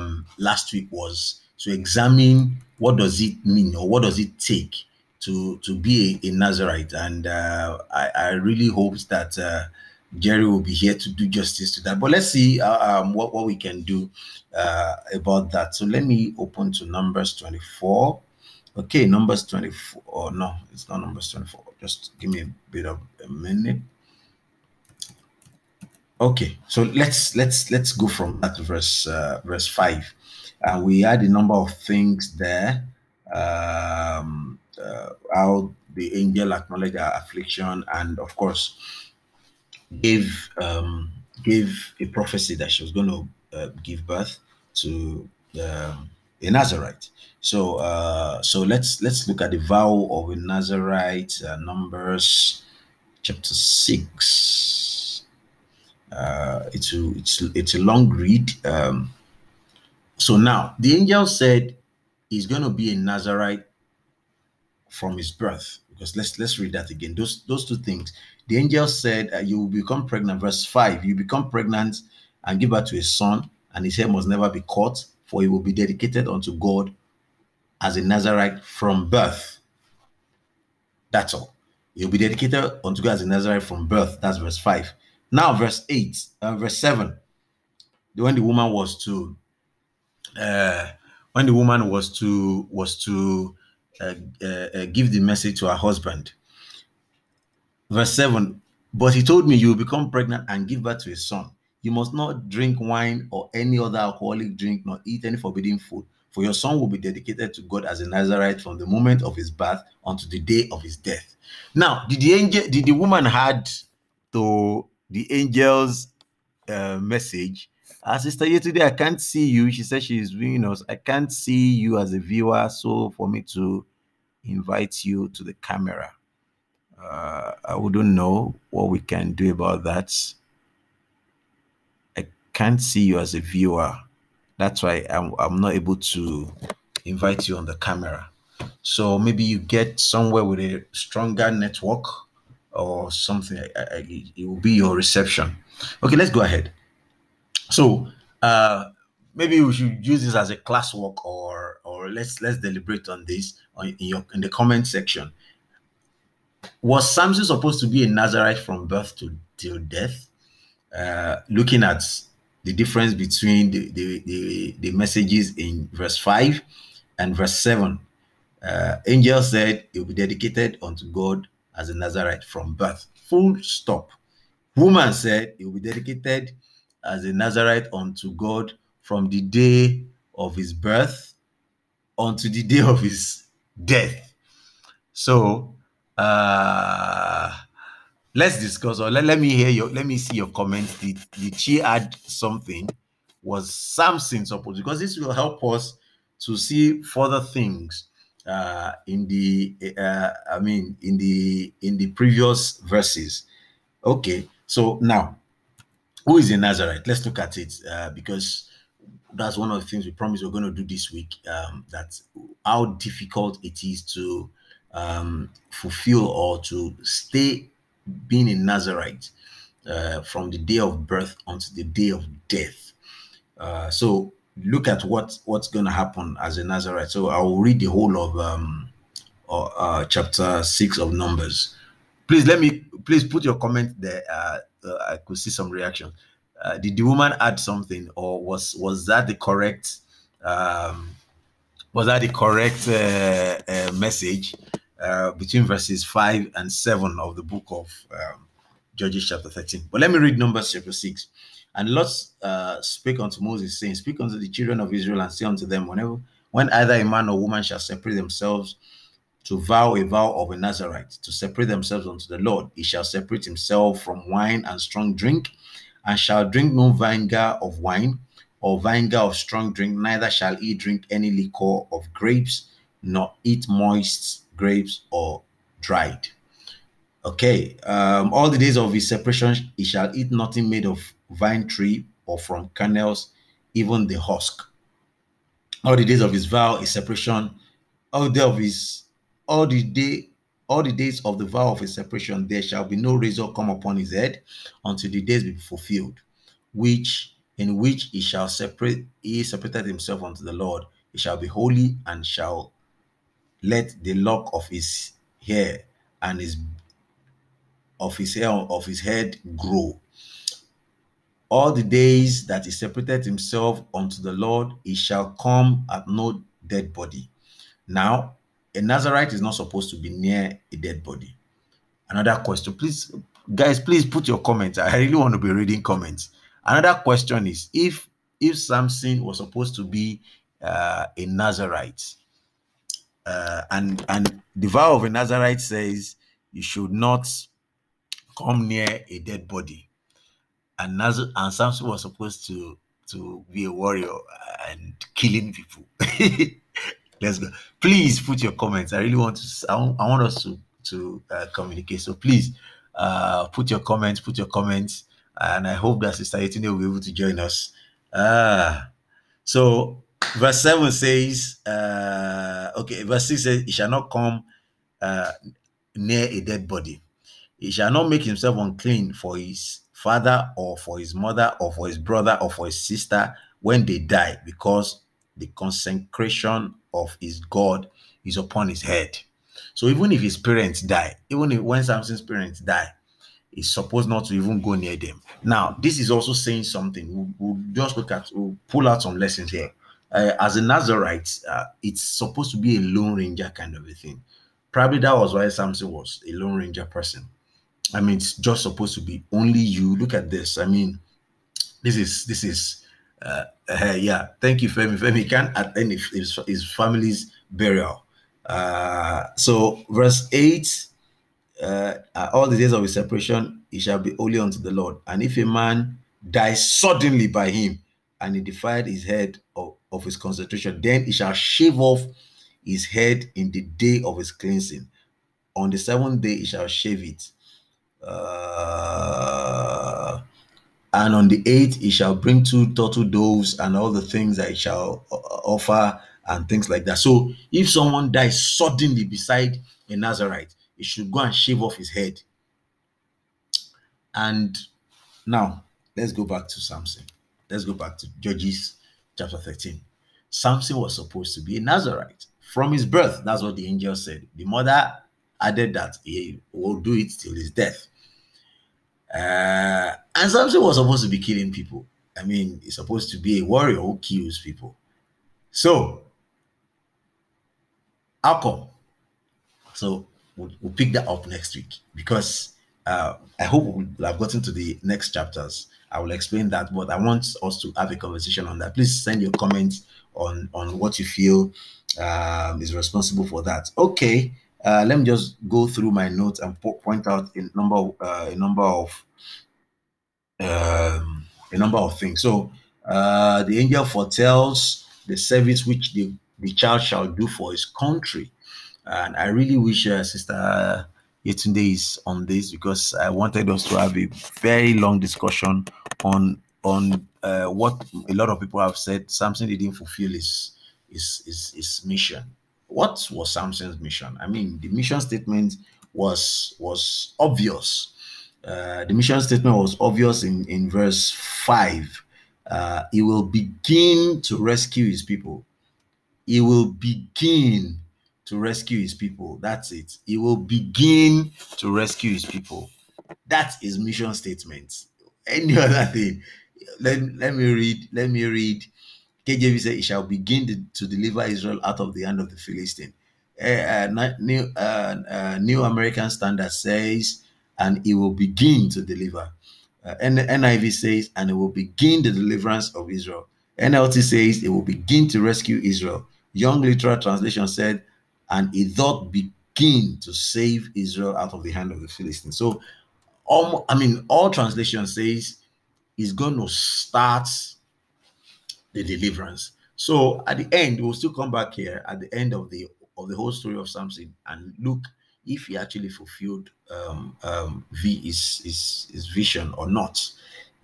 um, last week was to examine what does it mean or what does it take to to be a, a Nazarite, and uh, I, I really hope that uh, Jerry will be here to do justice to that. But let's see uh, um, what what we can do uh, about that. So let me open to Numbers twenty four. Okay, Numbers twenty four. Oh no, it's not Numbers twenty four. Just give me a bit of a minute. Okay, so let's let's let's go from that verse uh, verse five. And we had a number of things there. Um, uh, how the angel acknowledged our affliction, and of course, gave um, gave a prophecy that she was going to uh, give birth to um, a Nazarite. So uh, so let's let's look at the vow of a Nazarite, uh, Numbers chapter six. Uh, it's a it's it's a long read. Um, so now the angel said he's going to be a Nazarite from his birth. Because let's let's read that again. Those those two things. The angel said, uh, "You will become pregnant." Verse five: You become pregnant and give birth to a son, and his hair must never be cut, for he will be dedicated unto God as a Nazarite from birth. That's all. He'll be dedicated unto God as a Nazarite from birth. That's verse 5. Now, verse 8, uh, verse 7. When the woman was to uh when the woman was to was to uh, uh, uh, give the message to her husband. Verse 7 But he told me, You will become pregnant and give birth to a son. You must not drink wine or any other alcoholic drink, nor eat any forbidden food, for your son will be dedicated to God as a Nazarite from the moment of his birth unto the day of his death. Now, did the angel, did the woman had to the angel's uh, message? Uh, Sister Yetunde, I can't see you. She said she's viewing us. I can't see you as a viewer. So for me to invite you to the camera. Uh, I wouldn't know what we can do about that. I can't see you as a viewer. That's why I'm, I'm not able to invite you on the camera. So maybe you get somewhere with a stronger network or something. It will be your reception. Okay, let's go ahead. So uh, maybe we should use this as a classwork or or let's let's deliberate on this in your in the comment section was samson supposed to be a nazarite from birth to till death uh looking at the difference between the the, the, the messages in verse 5 and verse 7 uh angel said it will be dedicated unto god as a nazarite from birth full stop woman said it will be dedicated as a nazarite unto god from the day of his birth unto the day of his death. So uh let's discuss or let, let me hear your let me see your comments. Did, did she add something? Was Samson supposed because this will help us to see further things uh in the uh I mean in the in the previous verses. Okay, so now who is a Nazarite? Let's look at it uh, because that's one of the things we promised we're going to do this week. Um, that's how difficult it is to um, fulfill or to stay being a Nazarite uh, from the day of birth until the day of death. Uh, so look at what what's going to happen as a Nazarite. So I will read the whole of um, uh, chapter six of Numbers. Please let me please put your comment there. Uh, uh, I could see some reaction uh, did the woman add something or was was that the correct um, was that the correct uh, uh, message uh, between verses 5 and 7 of the book of um, judges chapter 13 but let me read numbers chapter 6 and Lord uh, spake unto Moses, saying, Speak unto the children of Israel and say unto them, Whenever when either a man or woman shall separate themselves to vow a vow of a Nazarite, to separate themselves unto the Lord, he shall separate himself from wine and strong drink, and shall drink no vinegar of wine or vinegar of strong drink, neither shall he drink any liquor of grapes, nor eat moist grapes or dried. Okay, um, all the days of his separation, he shall eat nothing made of vine tree or from kernels, even the husk. All the days of his vow, his separation, all the day of his, all the day all the days of the vow of his separation, there shall be no razor come upon his head until the days be fulfilled, which in which he shall separate, he separated himself unto the Lord. He shall be holy and shall let the lock of his hair and his of his hair of his head grow. All the days that he separated himself unto the Lord, he shall come at no dead body. Now, a Nazarite is not supposed to be near a dead body. Another question, please, guys, please put your comments. I really want to be reading comments. Another question is if if Samson was supposed to be uh, a Nazarite, uh, and and the vow of a Nazarite says you should not come near a dead body, and and Samson was supposed to to be a warrior and killing people. Let's go. Please put your comments. I really want to. I want, us to to uh, communicate. So please uh, put your comments. Put your comments, and I hope that Sister Yetunde will be able to join us. Uh, so verse 7 says, uh, okay, verse 6 says, He shall not come uh, near a dead body. He shall not make himself unclean for his father or for his mother or for his brother or for his sister when they die, because the consecration of his God is upon his head. So even if his parents die, even if when Samson's parents die, is supposed not to even go near them. Now, this is also saying something. We'll, we'll just look at, we'll pull out some lessons here. Uh, as a Nazarite, uh, it's supposed to be a lone ranger kind of a thing. Probably that was why Samson was a lone ranger person. I mean, it's just supposed to be only you. Look at this. I mean, this is this is uh, uh yeah. Thank you, Femi. Femi can attend his, his, family's burial. Uh, so verse eight uh, all the days of his separation, he shall be holy unto the Lord. And if a man dies suddenly by him, and he defiled his head of, of his consecration, then he shall shave off his head in the day of his cleansing. On the seventh day, he shall shave it. Uh, and on the eighth, he shall bring two turtle doves and all the things that he shall uh, offer and things like that. So, if someone dies suddenly beside a Nazarite, he should go and shave off his head. And now let's go back to Samson. Let's go back to Judges chapter 13. Samson was supposed to be a Nazarite from his birth. That's what the angel said. The mother added that he will do it till his death. Uh, and Samson was supposed to be killing people. I mean, he's supposed to be a warrior who kills people. So, how come? So we'll, we'll pick that up next week because uh, I hope we'll have gotten to the next chapters. I will explain that, but I want us to have a conversation on that. Please send your comments on on what you feel um, is responsible for that. Okay, uh, let me just go through my notes and po- point out a number uh, a number of um, a number of things. So uh, the angel foretells the service which the, the child shall do for his country. And I really wish uh, Sister Yetunde is on this because I wanted us to have a very long discussion on on uh, what a lot of people have said. something Samson didn't fulfill his his his, his mission. What was Samson's mission? I mean, the mission statement was was obvious. Uh, the mission statement was obvious in in verse five. Uh, he will begin to rescue his people. He will begin to rescue his people. That's it. He will begin to rescue his people. That's his mission statement. Any other thing? Let, let me read. Let me read. KJV said, He shall begin to, to deliver Israel out of the hand of the Philistine. Uh, uh, new, uh, uh, New American Standard says, and he will begin to deliver. Uh, NIV says, and it will begin the deliverance of Israel. NLT says, it will begin to rescue Israel. Young Literal Translation said, and he thought begin to save Israel out of the hand of the Philistines. So, um, I mean, all translation says he's going to start the deliverance. So at the end, we'll still come back here at the end of the of the whole story of Samson and look if he actually fulfilled um, um, v, his, his, his vision or not.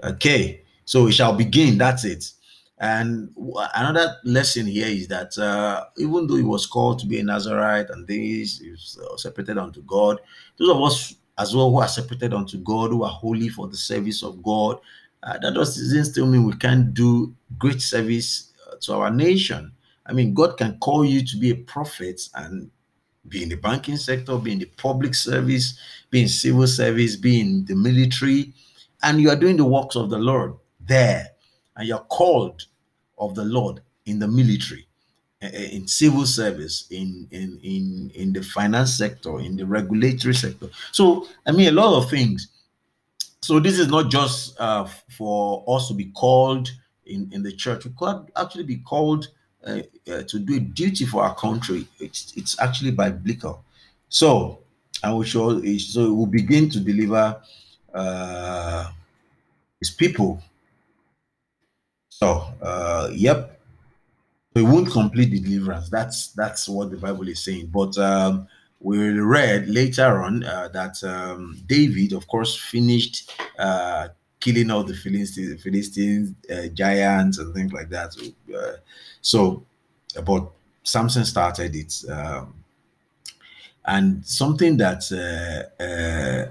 Okay, so we shall begin. That's it. And another lesson here is that uh, even though he was called to be a Nazarite and this is uh, separated unto God, those of us as well who are separated unto God, who are holy for the service of God, uh, that doesn't still mean we can't do great service uh, to our nation. I mean, God can call you to be a prophet and be in the banking sector, be in the public service, be in civil service, be in the military, and you are doing the works of the Lord there, and you're called of the Lord in the military, eh, eh, in civil service, in in in in the finance sector, in the regulatory sector. So I mean, a lot of things. So this is not just uh, for us to be called in in the church. We could actually be called uh, uh, to do a duty for our country. It's it's actually biblical. So I will show. So we begin to deliver uh, his people. So uh, yep, we won't complete the deliverance. That's that's what the Bible is saying. But um, we read later on uh, that um, David, of course, finished uh, killing all the Philistines, Philistines uh, giants and things like that. So, uh, so but Samson started it. Um, and something that uh, uh,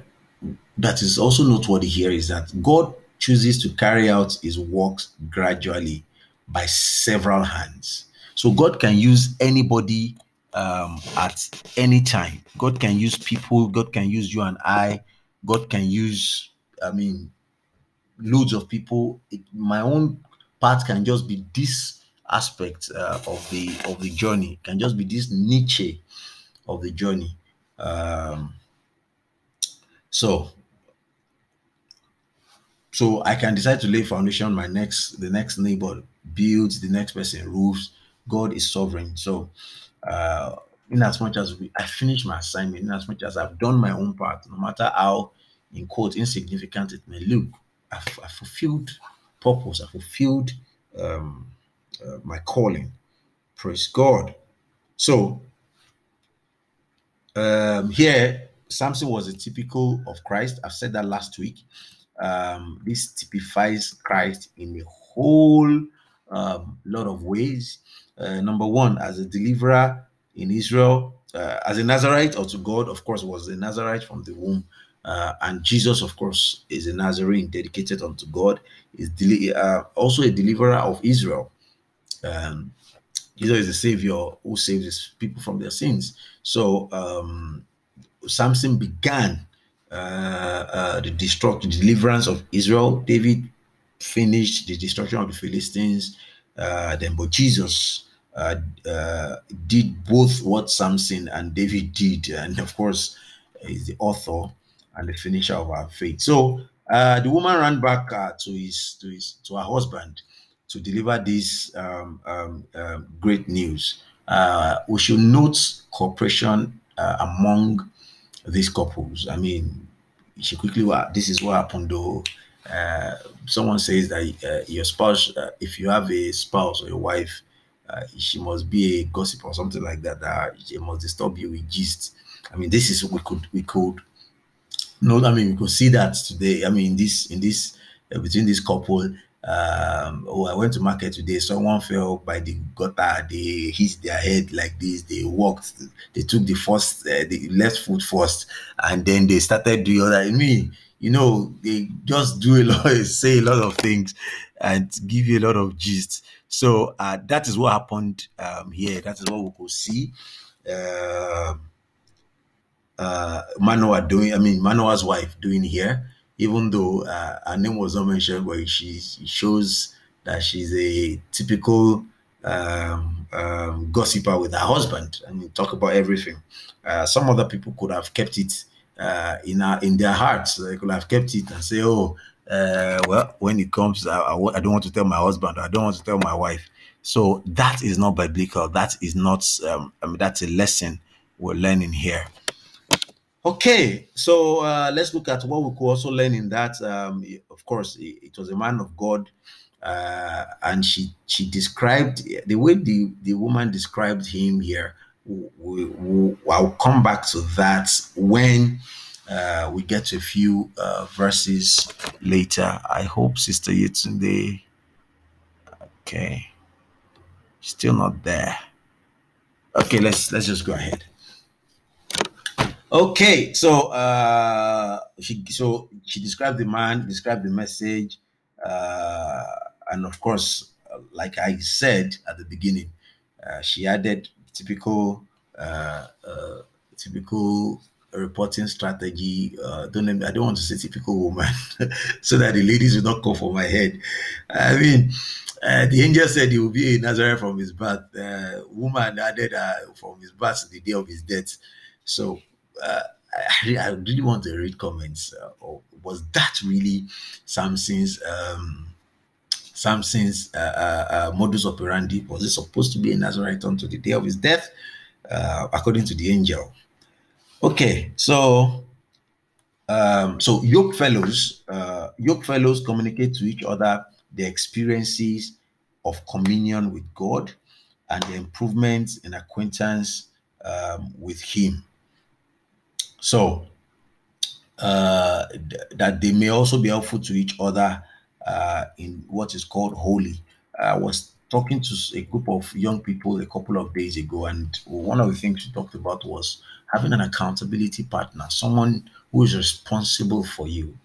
that is also noteworthy here is that God chooses to carry out His works gradually by several hands. So God can use anybody um, at any time. God can use people. God can use you and I. God can use, I mean, loads of people. It, my own part can just be this aspect uh, of the of the journey. Can just be this niche of the journey. Um, so so I can decide to lay foundation my next the next neighbor builds the next person roofs. God is sovereign. So uh, in as much as we, I finish my assignment, in as much as I've done my own part, no matter how in quote insignificant it may look, I've, I've fulfilled purpose. I fulfilled um, uh, my calling. Praise God. So um, here, Samson was a typical of Christ. I've said that last week. Um, this typifies Christ in a whole um, lot of ways. Uh, number one, as a deliverer in Israel, uh, as a Nazarite or to God, of course, was a Nazarite from the womb. Uh, and Jesus, of course, is a Nazarene dedicated unto God. Is uh, also a deliverer of Israel. Um, Jesus is the Savior who saves his people from their sins. So um, Samson began uh, uh, the destruction, deliverance of Israel. David finished the destruction of the Philistines. Uh, then, but Jesus uh, uh, did both what Samson and David did, and of course, is the author and the finisher of our faith. So uh, the woman ran back to his to his to her husband to deliver this um, um, um, great news. Uh, we should note cooperation uh, among these couples. I mean, she quickly, this is what happened though. Uh, someone says that uh, your spouse, uh, if you have a spouse or a wife, uh, she must be a gossip or something like that. That she must disturb you with gist. I mean, this is we could we could no, I mean we could see that today. I mean, this in this between this couple, um, oh, I went to market today. Someone fell by the gutter. They hit their head like this. They walked. They took the first, uh, the left foot first, and then they started doing other. I mean, you know, they just do a lot, say a lot of things, and give you a lot of gist. So uh, that is what happened um, here. That is what we could see. Uh, uh, Manoah doing. I mean, Manoah's wife doing here even though uh, her name was not mentioned, but she, shows that she's a typical um, um, gossiper with her husband I and talk about everything. Uh, some other people could have kept it uh, in our, in their hearts. They could have kept it and say, "Oh, uh, well, when it comes, I, I, I, don't want to tell my husband. I don't want to tell my wife." So that is not biblical. That is not. Um, I mean, that's a lesson we're learning here. Okay, so uh, let's look at what we could also learn in that. Um, of course, it, it, was a man of God, uh, and she she described the way the the woman described him here. We, we, I'll come back to that when uh, we get to a few uh, verses later. I hope Sister Yetunde. Okay, still not there. Okay, let's let's just go ahead. Okay, so uh, she so she described the man, described the message, Uh, and of course, like I said at the beginning, uh, she added typical, uh, uh, typical reporting strategy. Uh, don't let me, I don't want to say typical woman, so that the ladies will not come for my head. I mean, uh, the angel said he will be a Nazarite from his birth. Uh, woman added uh, from his birth to the day of his death. So uh, I, I, really want to read comments. Uh, was that really Samson's um, Samson's uh, modus operandi? Was it supposed to be a Nazarite unto the day of his death, according to the angel? Okay, so um, so yoke fellows, yoke fellows communicate to each other the experiences of communion with God and the improvements in acquaintance um, with Him. So uh, th- that they may also be helpful to each other uh, in what is called holy. I was talking to a group of young people a couple of days ago, and one of the things we talked about was having an accountability partner, someone who is responsible for you,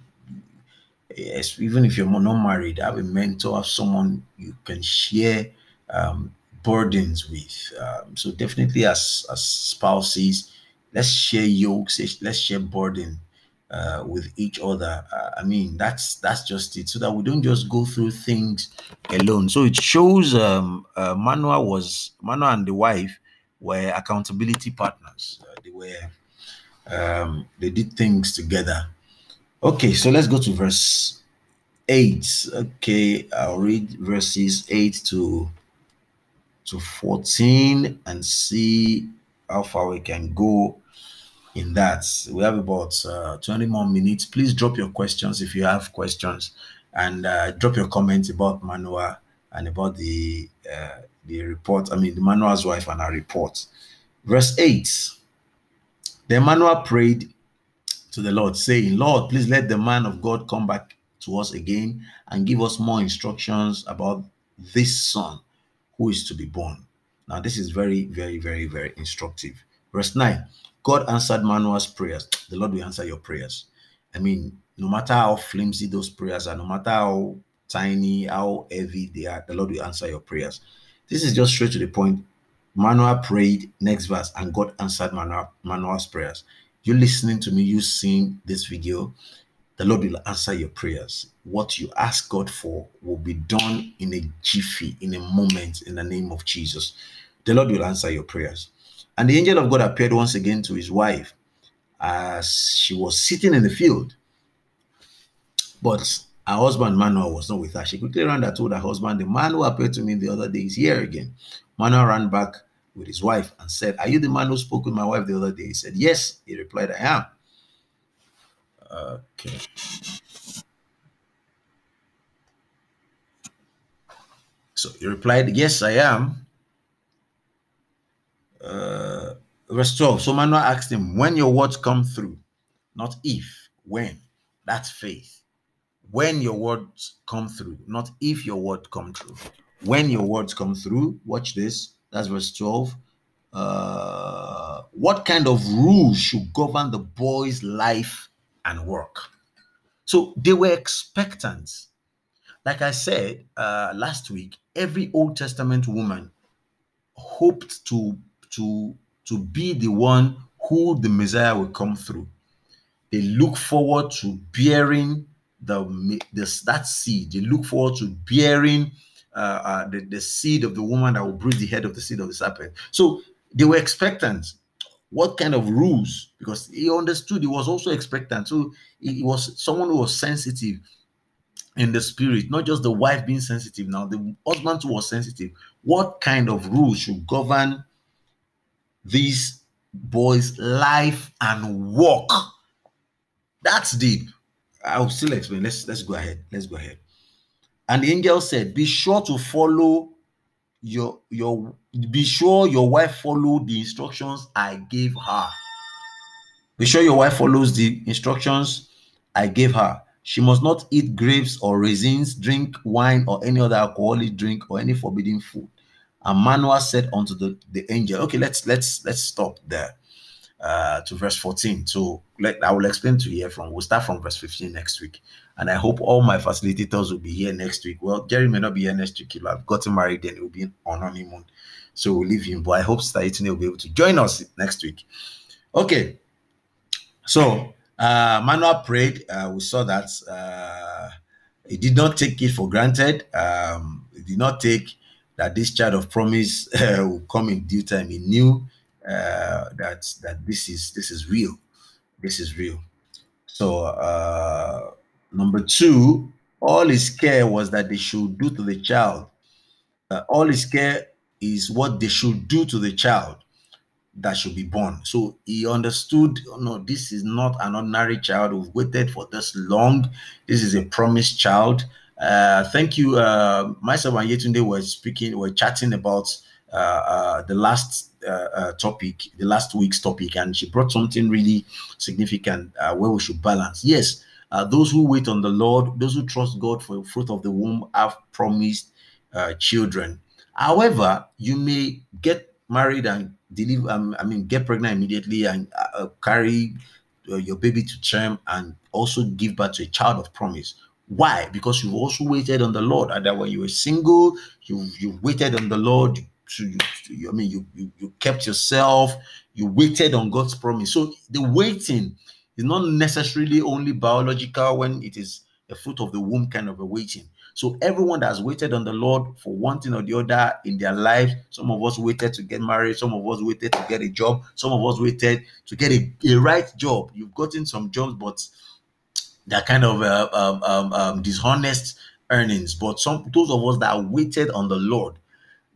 yes, even if you're not married, have a mentor, have someone you can share um, burdens with. Um, so definitely, as as spouses, let's share yokes, let's share burden uh, with each other. Uh, I mean, that's that's just it, so that we don't just go through things alone. So it shows um, uh, Manoah was Manoah and the wife were accountability partners. Uh, they were um, they did things together. Okay, so let's go to verse 8. Okay, I'll read verses 8 to to 14 and see how far we can go in that. We have about uh, 20 more minutes. Please drop your questions if you have questions and uh, drop your comments about Manoah and about the uh, the report. I mean, the Manoah's wife and her report. Verse 8. Then Manoah prayed to the Lord, saying, Lord, please let the man of God come back to us again and give us more instructions about this son who is to be born. Now, this is very, very, very, very instructive. Verse 9 God answered Manoah's prayers. The Lord will answer your prayers. I mean, no matter how flimsy those prayers are, no matter how tiny, how heavy they are, the Lord will answer your prayers. This is just straight to the point. Manoah prayed, next verse, and God answered Manoah's prayers you listening to me, you seeing this video, the Lord will answer your prayers. What you ask God for will be done in a jiffy, in a moment, in the name of Jesus. The Lord will answer your prayers. And the angel of God appeared once again to his wife as she was sitting in the field. But her husband Manoah was not with her. She quickly ran and told her husband, The man who appeared to me the other day is here again. Manoah ran back with his wife and said, Are you the man who spoke with my wife the other day? He said, Yes. He replied, I am. Okay. So he replied, Yes, I am. Uh, verse 12. So Manoah asked him, When your words come through, not if, when. That's faith. When your words come through, not if your word come through. When your words come through, watch this that's verse 12. Uh, what kind of rules should govern the boy's life and work? So they were expectant. Like I said uh, last week, every Old Testament woman hoped to to to be the one who the Messiah will come through. They look forward to bearing the, the that seed. They look forward to bearing uh, uh, the, the seed of the woman that will bruise the head of the seed of the serpent. So they were expectant. What kind of rules? Because he understood he was also expectant. So he was someone who was sensitive in the spirit, not just the wife being sensitive now, the husband was sensitive. What kind of rules should govern these boys' life and work? That's deep. I'll still explain. Let's let's go ahead. Let's go ahead. And the angel said, Be sure to follow your your be sure your wife follow the instructions I gave her. Be sure your wife follows the instructions I gave her. She must not eat grapes or raisins, drink wine or any other alcoholic drink or any forbidden food. And Manoah said unto the, the angel, okay, let's let's let's stop there. uh, to verse 14. So let, I will explain to you here from, we'll start from verse 15 next week. And I hope all my facilitators will be here next week. Well, Jerry may not be here next week. He'll have gotten married, then he'll be on honeymoon. So we'll leave him. But I hope Sister will be able to join us next week. Okay. So uh, Manuel prayed. Uh, we saw that uh, he did not take it for granted. Um, he did not take that this child of promise uh, will come in due time. He knew uh, that that this is this is real. This is real. So uh, number two, all his care was that they should do to the child. All his care is what they should do to the child that should be born. So he understood, oh, no, this is not an ordinary child who've waited for this long. This is a promised child. Uh, thank you. Uh, myself and Yetunde were speaking, were chatting about uh, uh the last uh, topic, the last week's topic, and she brought something really significant where we should balance. Yes, those who wait on the Lord, those who trust God for the fruit of the womb, have promised children. However, you may get married and deliver, um, I mean, get pregnant immediately and carry your baby to term and also give birth to a child of promise. Why? Because you've also waited on the Lord, and that when you were single, you you waited on the Lord. To, you, to, I mean, you, you you kept yourself. You waited on God's promise. So the waiting is not necessarily only biological when it is a fruit of the womb kind of a waiting. So everyone that's waited on the Lord for one thing or the other in their life, some of us waited to get married, some of us waited to get a job, some of us waited to get a, a right job. You've gotten some jobs, but they're kind of uh, um, um, um, dishonest earnings. But some those of us that waited on the Lord,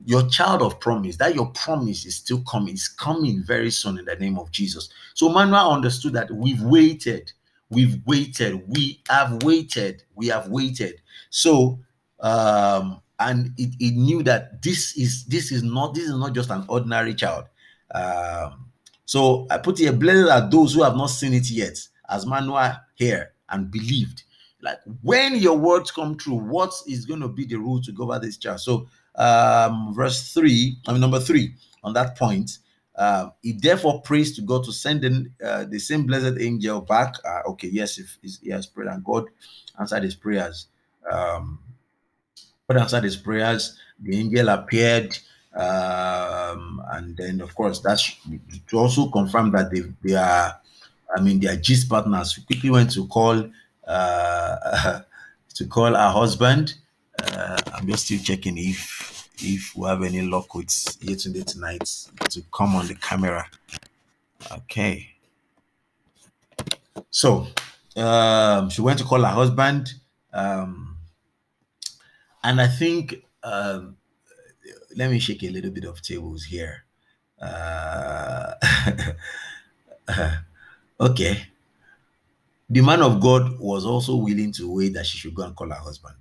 your child of promise, that your promise is still coming, is coming very soon in the name of Jesus. So Manuel understood that we've waited We've waited. We have waited. We have waited. So, um, and it, it knew that this is this is not this is not just an ordinary child. Um, so I put here, blessed are those who have not seen it yet, as Manuel here and believed. Like when your words come true, what is going to be the rule to govern this child? So, um, verse three, I mean number three on that point uh, he therefore prays to God to send in uh, the same blessed angel back. Uh, okay, yes, if, he has prayed and God answered his prayers. Um, God answered his prayers. The angel appeared, um, and then of course that's to also confirm that they they are. I mean, they are gist partners. We quickly went to call uh, to call our husband. Uh, I'm just still checking if if we have any luck with Yetunde tonight to come on the camera. Okay. So um, she went to call her husband. Um, and I think, um, let me shake a little bit of tables here. Uh, okay. The man of God was also willing to wait that she should go and call her husband.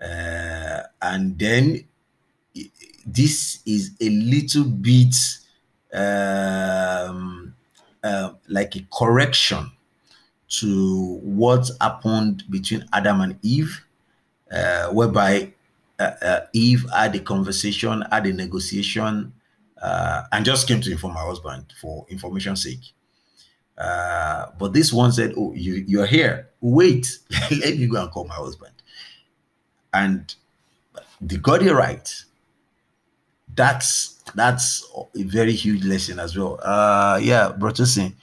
Uh, and then this is a little bit um, uh, like a correction to what happened between Adam and Eve, uh, whereby uh, uh Eve had a conversation, had a negotiation, uh, and just came to inform her husband for information's sake. Uh, but this one said, "Oh, you you're here. Wait, let me go and call my husband." And they got it right that's that's a very huge lesson as well. Uh yeah, Brutusin.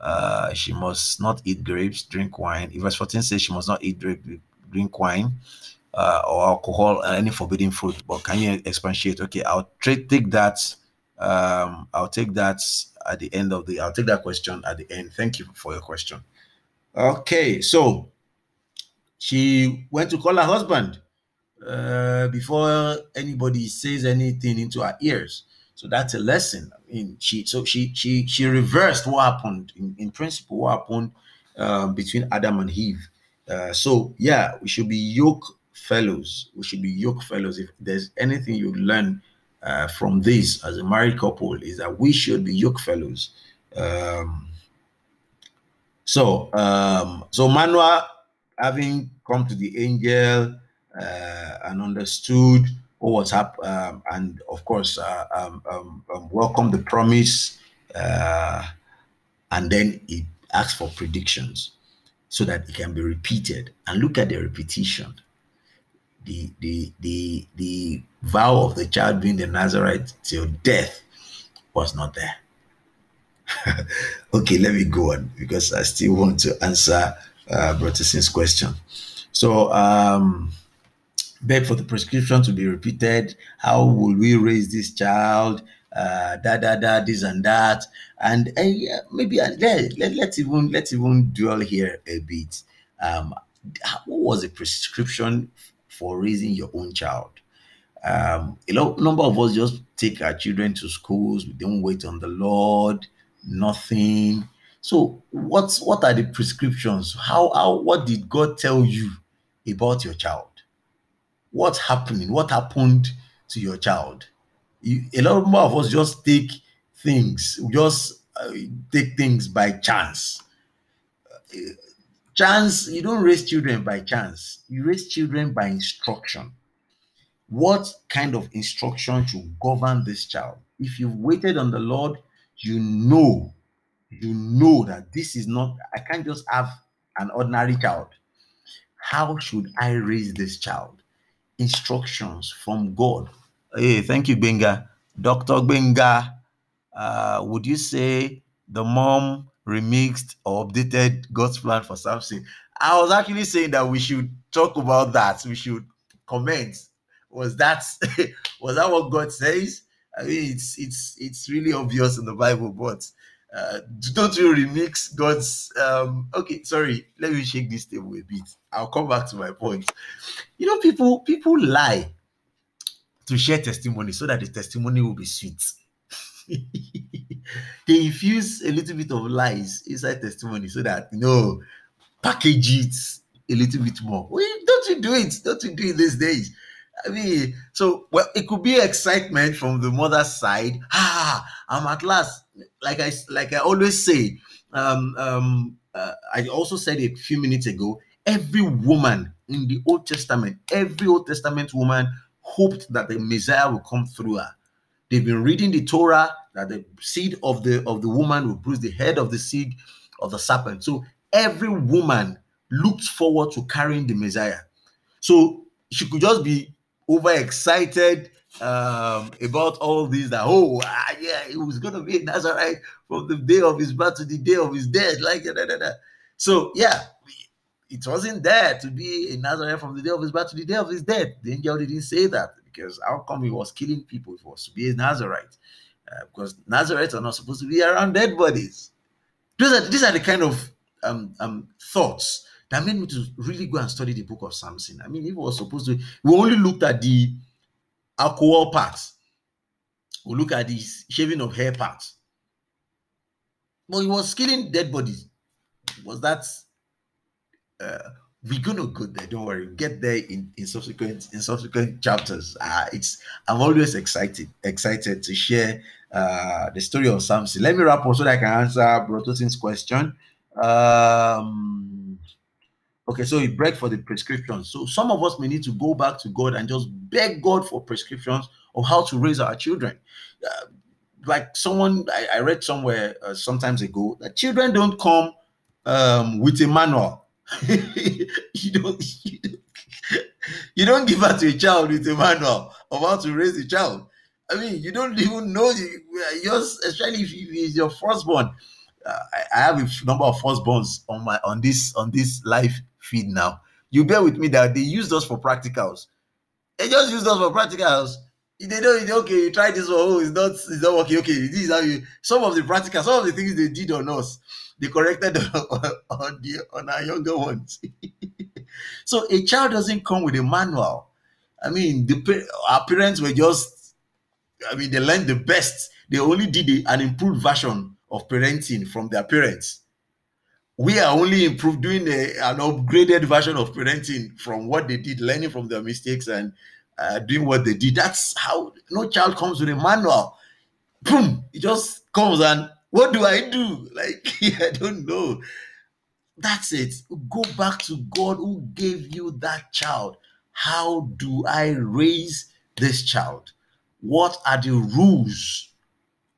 Uh she must not eat grapes, drink wine. If verse 14 says she must not eat grape, drink wine uh, or alcohol any forbidden food. But can you expatiate? Okay, I'll take that. Um, I'll take that at the end of the I'll take that question at the end. Thank you for your question. Okay, so she went to call her husband uh, before anybody says anything into her ears. So that's a lesson. I mean, she so she she she reversed what happened in, in principle. What happened um, between Adam and Eve. Uh, so yeah, we should be yoke fellows. We should be yoke fellows. If there's anything you learn uh, from this as a married couple, is that we should be yoke fellows. Um, so um, so Manuel having come to the angel uh, and understood what was happening, um, and of course, uh, um, um, um, welcome the promise uh, and then it asks for predictions so that it can be repeated. And look at the repetition. The the the the vow of the child being the Nazarite till death was not there. okay, let me go on because I still want to answer uh, Brotison's question. So, um, beg for the prescription to be repeated. How will we raise this child? Uh, da da da, this and that, and uh, maybe uh, let, let let's even let's even dwell here a bit. Um, what was the prescription for raising your own child? Um, a lot, number of us just take our children to schools. We don't wait on the Lord. Nothing. So, what's what are the prescriptions? How how what did God tell you about your child? What's happening? What happened to your child? You, a lot more of us just take things, just uh, take things by chance. Uh, chance, you don't raise children by chance. You raise children by instruction. What kind of instruction should govern this child? If you've waited on the Lord, you know, you know that this is not, I can't just have an ordinary child. How should I raise this child? Instructions from God. Hey, thank you, Benga. Dr. Benga, uh, would you say the mom remixed or updated God's plan for Samson? I was actually saying that we should talk about that. We should comment. Was that was that what God says? I mean, it's it's it's really obvious in the Bible, but uh, don't you remix God's? Um, okay, sorry. Let me shake this table a bit. I'll come back to my point. You know, people people lie to share testimony so that the testimony will be sweet. they infuse a little bit of lies inside testimony so that you know package it a little bit more. Well, don't you do it? Don't you do it these days? I mean, so well, it could be excitement from the mother's side. Ah, I'm at last. Like I like I always say. Um, um, uh, I also said a few minutes ago. Every woman in the Old Testament, every Old Testament woman hoped that the Messiah would come through her. They've been reading the Torah that the seed of the of the woman will bruise the head of the seed of the serpent. So every woman looked forward to carrying the Messiah. So she could just be overexcited um, about all these that oh ah, yeah it was gonna be a Nazarite from the day of his birth to the day of his death like da, da, da. so yeah it wasn't there to be a Nazarite from the day of his birth to the day of his death the angel didn't say that because how come he was killing people he was to be a Nazarite uh, because Nazarites are not supposed to be around dead bodies these are these are the kind of um, um, thoughts that made me to really go and study the book of Samson. I mean, if was supposed to, we only looked at the alcohol parts, we look at the shaving of hair parts. But he was killing dead bodies. Was that uh, we're gonna go there, don't worry, get there in, in subsequent in subsequent chapters. Uh, it's I'm always excited, excited to share uh the story of Samson. Let me wrap up so that I can answer Brotosin's question. Um Okay, so he begged for the prescriptions. So some of us may need to go back to God and just beg God for prescriptions of how to raise our children. Uh, like someone I, I read somewhere uh, sometimes ago that children don't come um, with a manual. You don't, you don't you don't give out to a child with a manual of how to raise a child. I mean, you don't even know you, just especially if it's your firstborn. Uh, I, I have a number of firstborns on my on this on this live feed now. You bear with me that they used us for practicals. They just used us for practicals. They don't okay, you try this one. Oh, it's not it's not working. Okay, this is how you some of the practicals, some of the things they did on us, they corrected on, the on our younger ones. so a child doesn't come with a manual. I mean, the our parents were just, I mean, they learned the best. They only did an improved version of parenting from their parents we are only improved doing a, an upgraded version of parenting from what they did learning from their mistakes and uh, doing what they did that's how no child comes with a manual boom it just comes and what do i do like i don't know that's it go back to god who gave you that child how do i raise this child what are the rules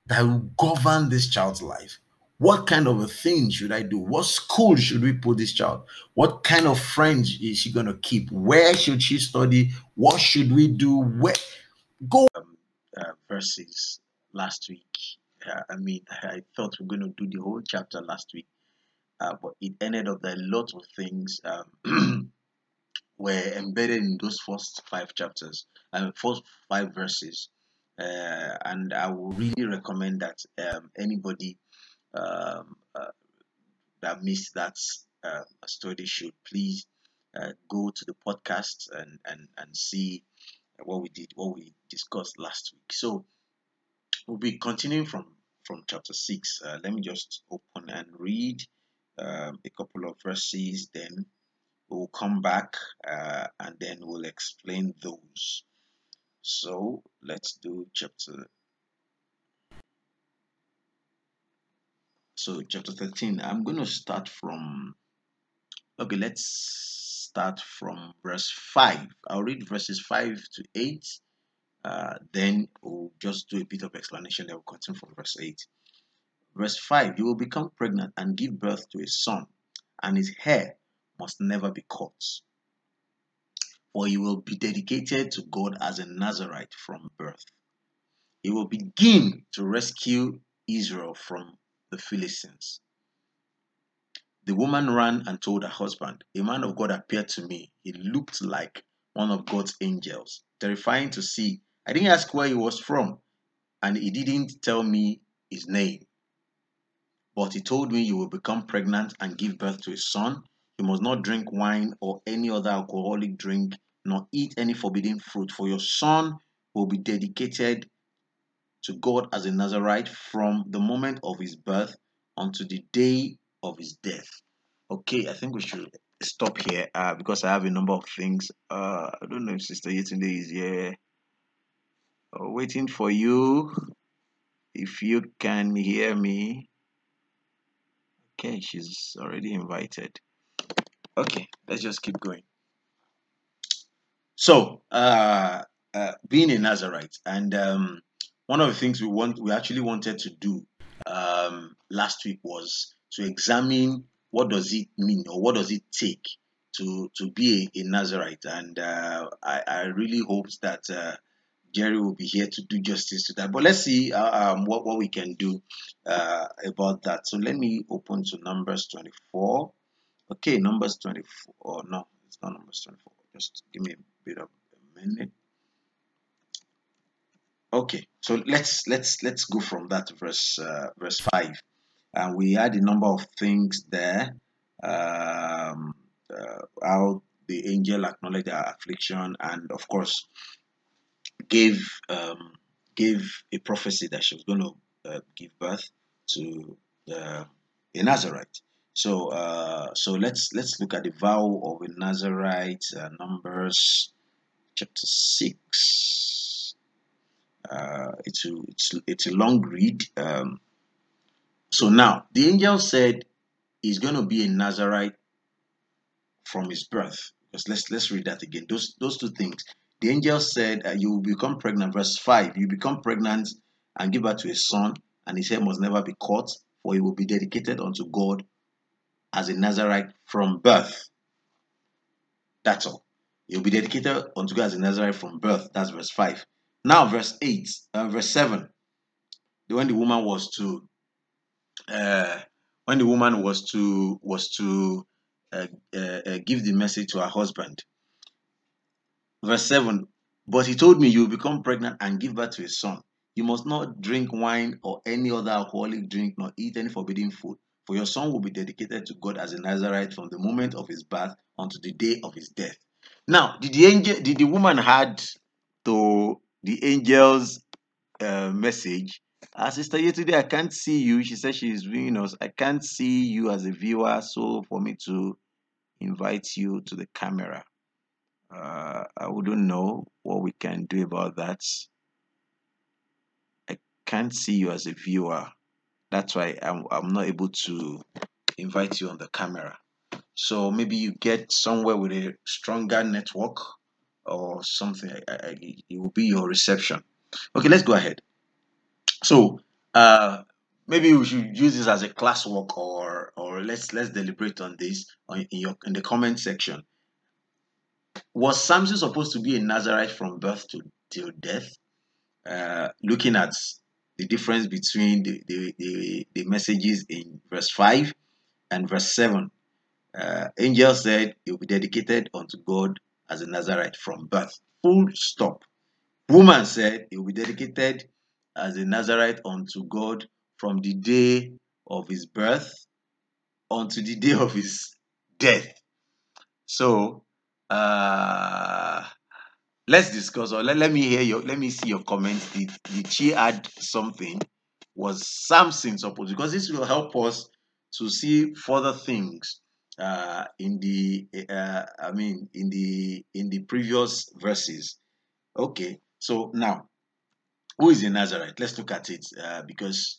that will govern this child's life. What kind of a thing should I do? What school should we put this child? What kind of friends is she going to keep? Where should she study? What should we do? Where go? Um, uh, verses last week. Uh, I mean, I thought we are going to do the whole chapter last week, uh, but it ended up that a lot of things um, were embedded in those first five chapters and uh, first five verses. Uh, and I would really recommend that um, anybody um, uh, that missed that uh, study should please uh, go to the podcast and, and, and see what we did, what we discussed last week. So we'll be continuing from from chapter 6. Uh, let me just open and read um, a couple of verses, then we'll come back uh, and then we'll explain those. So let's do chapter so chapter 13 i'm going to start from okay let's start from verse 5 i'll read verses 5 to 8 uh, then we'll just do a bit of explanation that will continue from verse 8 verse 5 you will become pregnant and give birth to a son and his hair must never be cut for he will be dedicated to god as a nazarite from birth he will begin to rescue israel from the Philistines. The woman ran and told her husband, A man of God appeared to me. He looked like one of God's angels, terrifying to see. I didn't ask where he was from, and he didn't tell me his name. But he told me you will become pregnant and give birth to a son. You must not drink wine or any other alcoholic drink, nor eat any forbidden fruit, for your son will be dedicated to God as a Nazarite from the moment of his birth unto the day of his death. Okay, I think we should stop here uh, because I have a number of things. Uh, I don't know if Sister Yetunde is here. Uh, waiting for you. If you can hear me. Okay, she's already invited. Okay, let's just keep going. So, uh, uh, being a Nazarite, and um, one of the things we want we actually wanted to do um, last week was to examine what does it mean or what does it take to to be a, a Nazarite, and uh, I, I really hope that uh, Jerry will be here to do justice to that. But let's see uh, um, what what we can do uh, about that. So let me open to Numbers 24. Okay, Numbers 24. Oh no, it's not Numbers 24. Just give me a bit of a minute. Okay, so let's let's let's go from that verse uh, verse five, and we had a number of things there. Um, uh, how the angel acknowledged our affliction, and of course, gave um, gave a prophecy that she was going to uh, give birth to uh, a Nazarite. So uh, so let's let's look at the vow of a Nazarite, uh, Numbers chapter six uh, it's a, it's it's a long read. Um, so now the angel said he's going to be a Nazarite from his birth. Because let's let's read that again. Those those two things. The angel said uh, you will become pregnant. Verse five. You become pregnant and give birth to a son, and his hair must never be cut, for he will be dedicated unto God as a Nazarite from birth. That's all. He'll be dedicated unto God as a Nazarite from birth. That's verse 5. Now, verse 8, uh, verse 7, when the woman was to uh, when the woman was to was to uh, uh, uh, give the message to her husband. Verse 7 But he told me, You will become pregnant and give birth to a son. You must not drink wine or any other alcoholic drink, nor eat any forbidden food, for your son will be dedicated to God as a Nazarite from the moment of his birth unto the day of his death. Now, did the angel, did the woman had to the angel's uh, message. Uh, Sister Yetunde I can't see you. She said she's viewing us. I can't see you as a viewer, so for me to invite you to the camera. Uh, I wouldn't know what we can do about that. I can't see you as a viewer. That's why I'm, I'm not able to invite you on the camera. So maybe you get somewhere with a stronger network or something. It will be your reception. Okay, let's go ahead. So uh, maybe we should use this as a classwork, or or let's let's deliberate on this in your in the comment section. Was Samson supposed to be a Nazarite from birth to till death? Uh, looking at the difference between the, the, the, the messages in verse 5 and verse 7. Uh, angel said he will be dedicated unto God as a Nazarite from birth. Full stop. Woman said he will be dedicated as a Nazarite unto God from the day of his birth unto the day of his death. So, uh, let's discuss or let, let me hear your let me see your comments. Did, did she add something? Was Samson supposed because this will help us to see further things uh, in the uh, I mean in the in the previous verses. Okay, so now who is a Nazarite? Let's look at it uh, because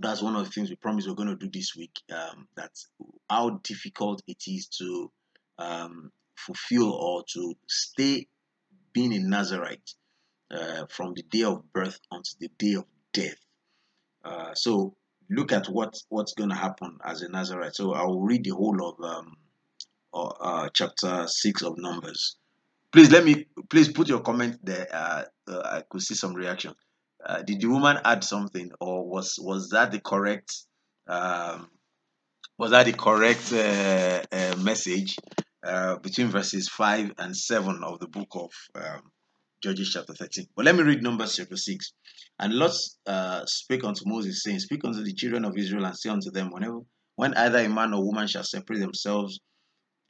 that's one of the things we promised we're going to do this week. Um, that's how difficult it is to um, fulfill or to stay being a Nazarite uh, from the day of birth until the day of death. Uh, so look at what what's going to happen as a Nazarite. So I will read the whole of um, uh, chapter six of Numbers. Please let me please put your comment there. Uh, uh, I could see some reaction. Uh, did the woman add something, or was was that the correct um, was that the correct message? Uh, between verses 5 and 7 of the book of um, Judges chapter 13. But let me read Numbers chapter 6. And Lord uh, spake unto Moses, saying, Speak unto the children of Israel and say unto them, Whenever when either a man or woman shall separate themselves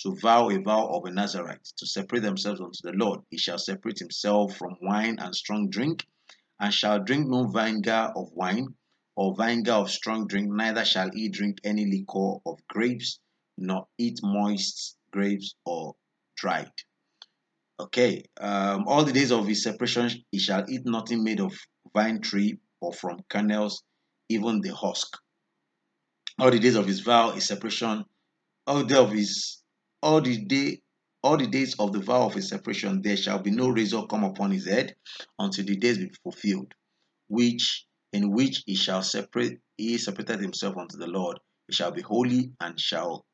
to vow a vow of a Nazarite, to separate themselves unto the Lord, he shall separate himself from wine and strong drink, and shall drink no vinegar of wine, or vinegar of strong drink, neither shall he drink any liquor of grapes, nor eat moist grapes, or dried. Okay, um, all the days of his separation he shall eat nothing made of vine tree or from kernels, even the husk. All the days of his vow, his separation, all the day of his, all the day, all the days of the vow of his separation, there shall be no razor come upon his head until the days be fulfilled, which in which he shall separate, he separated himself unto the Lord. He shall be holy and shall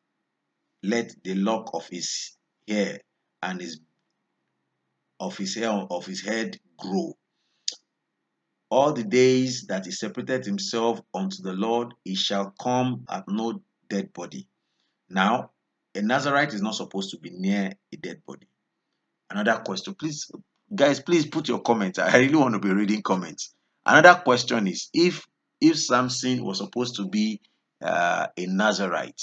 let the lock of his hair and his of his hair of his head grow. All the days that he separated himself unto the Lord, he shall come at no dead body. Now, a Nazarite is not supposed to be near a dead body. Another question, please, guys, please put your comments. I really want to be reading comments. Another question is if if Samson was supposed to be uh, a Nazarite,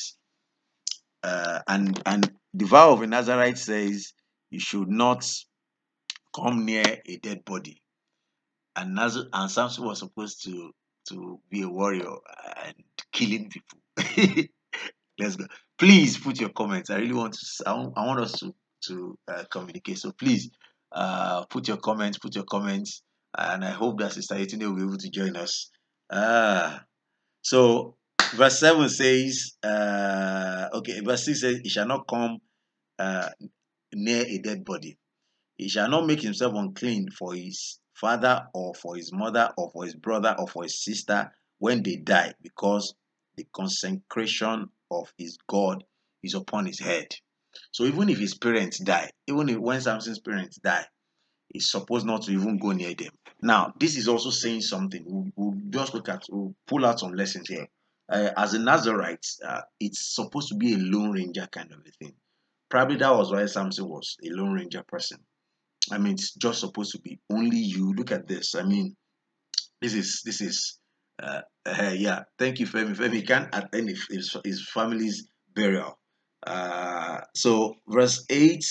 uh, and and the vow of a Nazarite says you should not come near a dead body. And Naz- and Samson was supposed to to be a warrior and killing people. Let's go. Please put your comments. I really want to. I want, us to to uh, communicate. So please uh, put your comments. Put your comments, and I hope that Sister Yetunde will be able to join us. Uh, so verse 7 says, uh, okay, verse 6 says, He shall not come uh, near a dead body. He shall not make himself unclean for his father or for his mother or for his brother or for his sister when they die, because the consecration of his God is upon his head. So even if his parents die, even if when Samson's parents die, he's supposed not to even go near them. Now, this is also saying something. We'll, we'll just look at, we'll pull out some lessons here uh, as a Nazarite, uh, it's supposed to be a lone ranger kind of a thing. Probably that was why Samson was a lone ranger person. I mean, it's just supposed to be only you. Look at this. I mean, this is this is uh, uh yeah. Thank you, Femi. Femi can't attend his, his family's burial. Uh, so verse eight.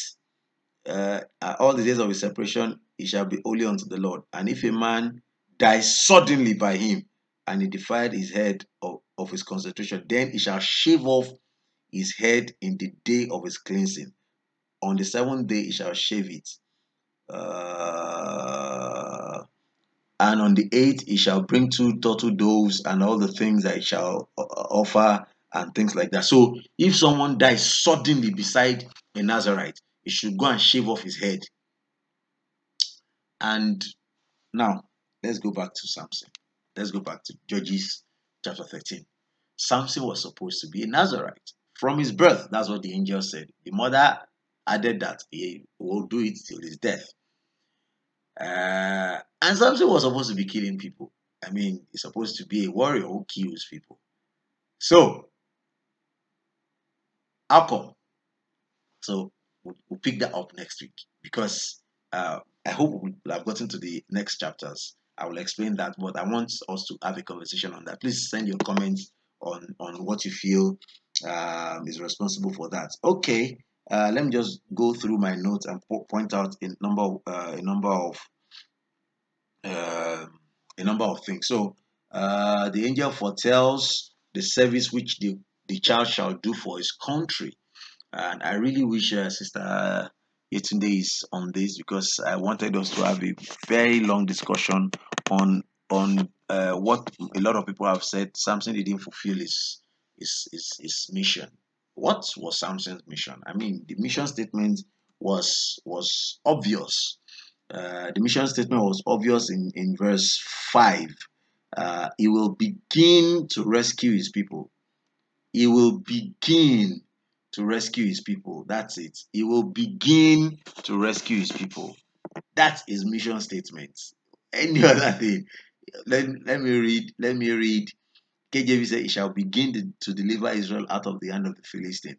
Uh, all the days of his separation, he shall be holy unto the Lord. And if a man dies suddenly by him, and he defiled his head of, of his consecration. Then he shall shave off his head in the day of his cleansing. On the seventh day he shall shave it. Uh, and on the eighth he shall bring two turtle doves and all the things that he shall uh, offer and things like that. So if someone dies suddenly beside a Nazarite, he should go and shave off his head. And now let's go back to Samson. Let's go back to Judges chapter 13. Samson was supposed to be a Nazarite from his birth. That's what the angel said. The mother added that he will do it till his death. Uh, and Samson was supposed to be killing people. I mean, he's supposed to be a warrior who kills people. So, how come? So, we'll, we'll pick that up next week because uh, I hope we'll have gotten to the next chapters. I will explain that, but I want us to have a conversation on that. Please send your comments on on what you feel um, is responsible for that. Okay, uh, let me just go through my notes and po point out a number uh, a number of uh, a number of things. So uh, the angel foretells the service which the the child shall do for his country, and I really wish uh, Sister Yetunde is on this because I wanted us to have a very long discussion on on uh, what a lot of people have said. Samson didn't fulfill his his, his his mission. What was Samson's mission? I mean, the mission statement was was obvious. Uh, the mission statement was obvious in in verse five. Uh, he will begin to rescue his people. He will begin to rescue his people. That's it. He will begin to rescue his people. That's mission statement. Any other thing? Let, let me read. Let me read. KJV says, He shall begin to, to deliver Israel out of the hand of the Philistine.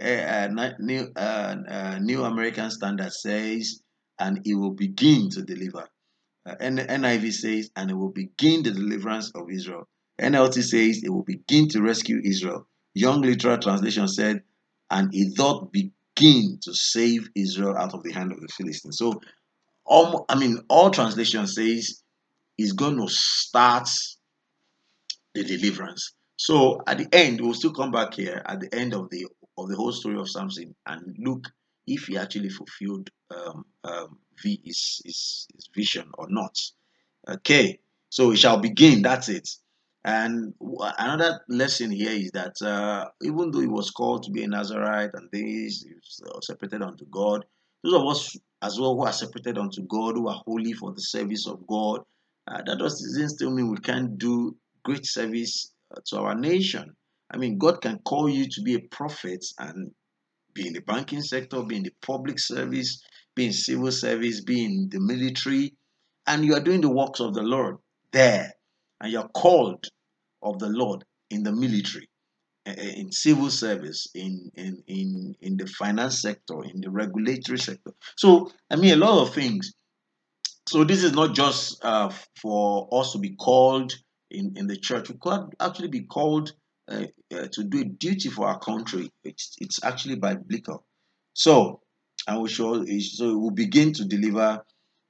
Uh, uh, new, uh, uh, New American Standard says, and he will begin to deliver. Uh, NIV says, and he will begin the deliverance of Israel. NLT says, it will begin to rescue Israel. Young Literal Translation said, and he thought begin to save Israel out of the hand of the Philistines. So, I mean, all translation says he's going to start the deliverance. So at the end, we'll still come back here at the end of the of the whole story of Samson and look if he actually fulfilled um, um, his, his, his vision or not. Okay, so we shall begin. That's it. And another lesson here is that uh, even though he was called to be a Nazarite and things, he was uh, separated unto God, those of us as well who are separated unto God, who are holy for the service of God, uh, that doesn't still mean we can't do great service uh, to our nation. I mean, God can call you to be a prophet and be in the banking sector, be in the public service, be in civil service, be in the military, and you are doing the works of the Lord there, and you're called of the Lord in the military, in civil service, in, in, in, in the finance sector, in the regulatory sector. So, I mean, a lot of things. So, this is not just uh, for us to be called in, in the church. We could actually be called uh, uh, to do a duty for our country. It's, it's actually biblical. So, and we show, so we begin to deliver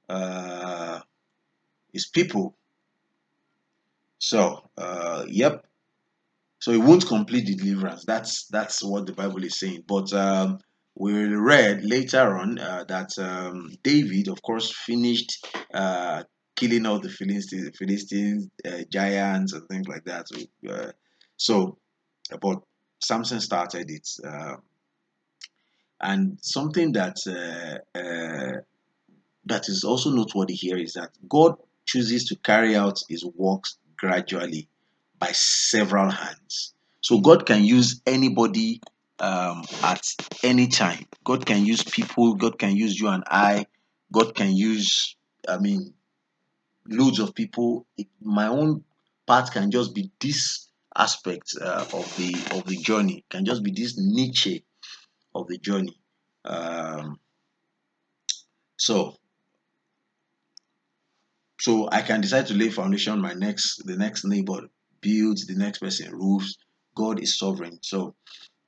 uh, his people so, uh, yep. So it won't complete the deliverance. That's that's what the Bible is saying. But um, we read later on uh, that um, David, of course, finished uh, killing all the Philistines, Philistines uh, giants, and things like that. So, uh, so but Samson started it, uh, and something that uh, uh, that is also noteworthy here is that God chooses to carry out His works gradually by several hands. So God can use anybody um, at any time. God can use people. God can use you and I. God can use, I mean, loads of people. It, my own part can just be this aspect uh, of the of the journey. Can just be this niche of the journey. Um, so so I can decide to lay foundation my next the next neighbor builds the next person roofs. God is sovereign. So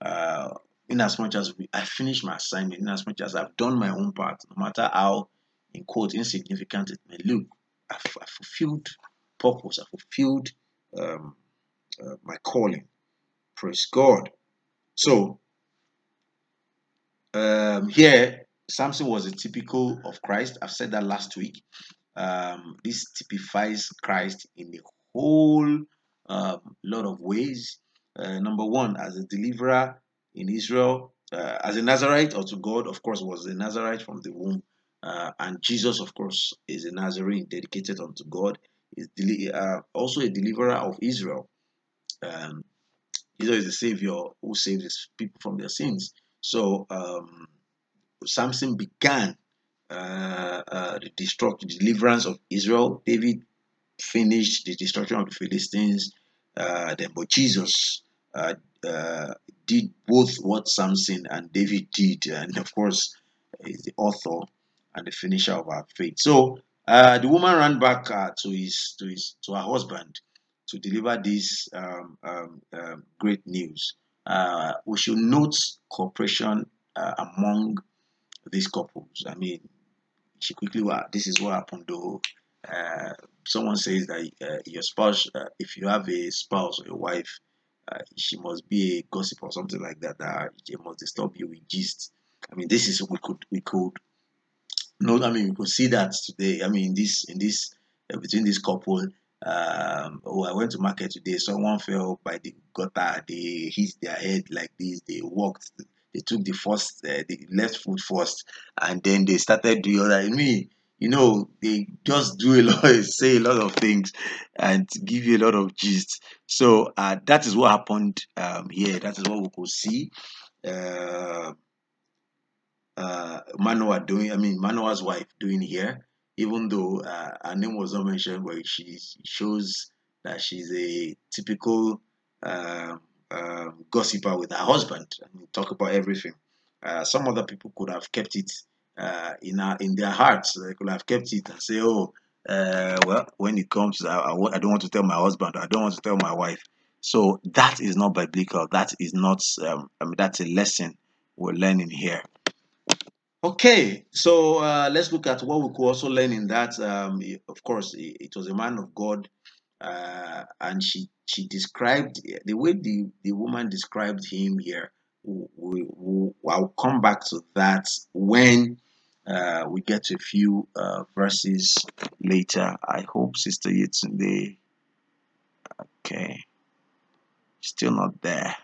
uh, in as much as we, I finish my assignment, in as much as I've done my own part, no matter how in quote insignificant it may look, I've, I've fulfilled purpose. I fulfilled um, uh, my calling. Praise God. So um, here, Samson was a typical of Christ. I've said that last week um, this typifies Christ in a whole um, lot of ways. Uh, number one, as a deliverer in Israel, uh, as a Nazarite or to God, of course, was a Nazarite from the womb. Uh, and Jesus, of course, is a Nazarene dedicated unto God. is uh, also a deliverer of Israel. Um, Jesus is the Savior who saves his people from their sins. So um, Samson began the destruct, deliverance of Israel. David finished the destruction of the Philistines. Uh, then, but Jesus uh, uh, did both what Samson and David did, and of course, is the author and the finisher of our faith. So uh, the woman ran back uh, to his to his to her husband to deliver this um, um, um, great news. Uh, we should note cooperation uh, among these couples. I mean, she quickly this is what happened though. Uh, someone says that uh, your spouse, if you have a spouse or a wife, she must be a gossip or something like that. That she must disturb you with gist. I mean, this is we could we could no, I mean we could see that today. I mean, in this in this uh, between this couple. Um, oh, I went to market today. Someone fell by the gutter. They hit their head like this. They walked. They took the first, uh, the left foot first, and then they started doing other. I mean, you know, they just do a lot, say a lot of things, and give you a lot of gist. So uh, that is what happened um, here. That is what we could see. Uh, uh, Manoah doing, I mean, Manoah's wife doing here, even though uh, her name was not mentioned, but she shows that she's a typical uh, uh, gossiper with her husband and talk about everything. Uh, some other people could have kept it uh, in our, in their hearts. They could have kept it and say, "Oh, uh, well, when it comes, I, I, I don't want to tell my husband. I don't want to tell my wife." So that is not biblical. That is not. Um, I mean, that's a lesson we're learning here. Okay, so uh, let's look at what we could also learn in that. Um, of course, it was a man of God, uh, and she she described the way the, the woman described him here. We, we, I'll come back to that when uh, we get to a few uh, verses later. I hope Sister Yetunde. Okay, still not there.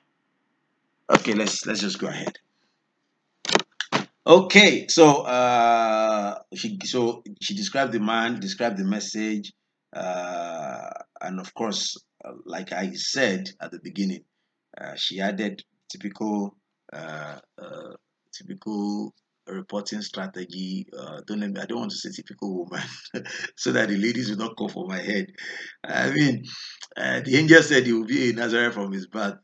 Okay, let's let's just go ahead. Okay, so uh, she so she described the man, described the message, and of course, uh, like I said at the beginning, uh, she added typical, uh, uh, typical reporting strategy. don't let me. I don't want to say typical woman, so that the ladies will not come for my head. I mean, the angel said he will be a Nazareth from his birth.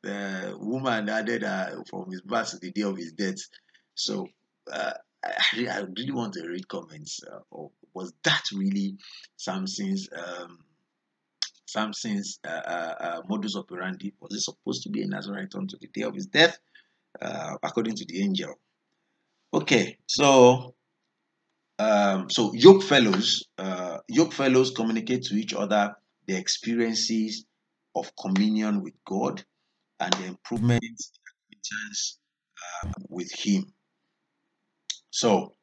woman added from his birth to the day of his death. So uh, I, I, really want to read comments. Uh, or was that really Samson's um, Samson's uh, uh, uh, modus operandi? Was it supposed to be a Nazarite unto the day of his death, uh, according to the angel? Okay, so um, so yoke fellows, uh, yoke fellows communicate to each other their experiences of communion with God and the improvements with Him. So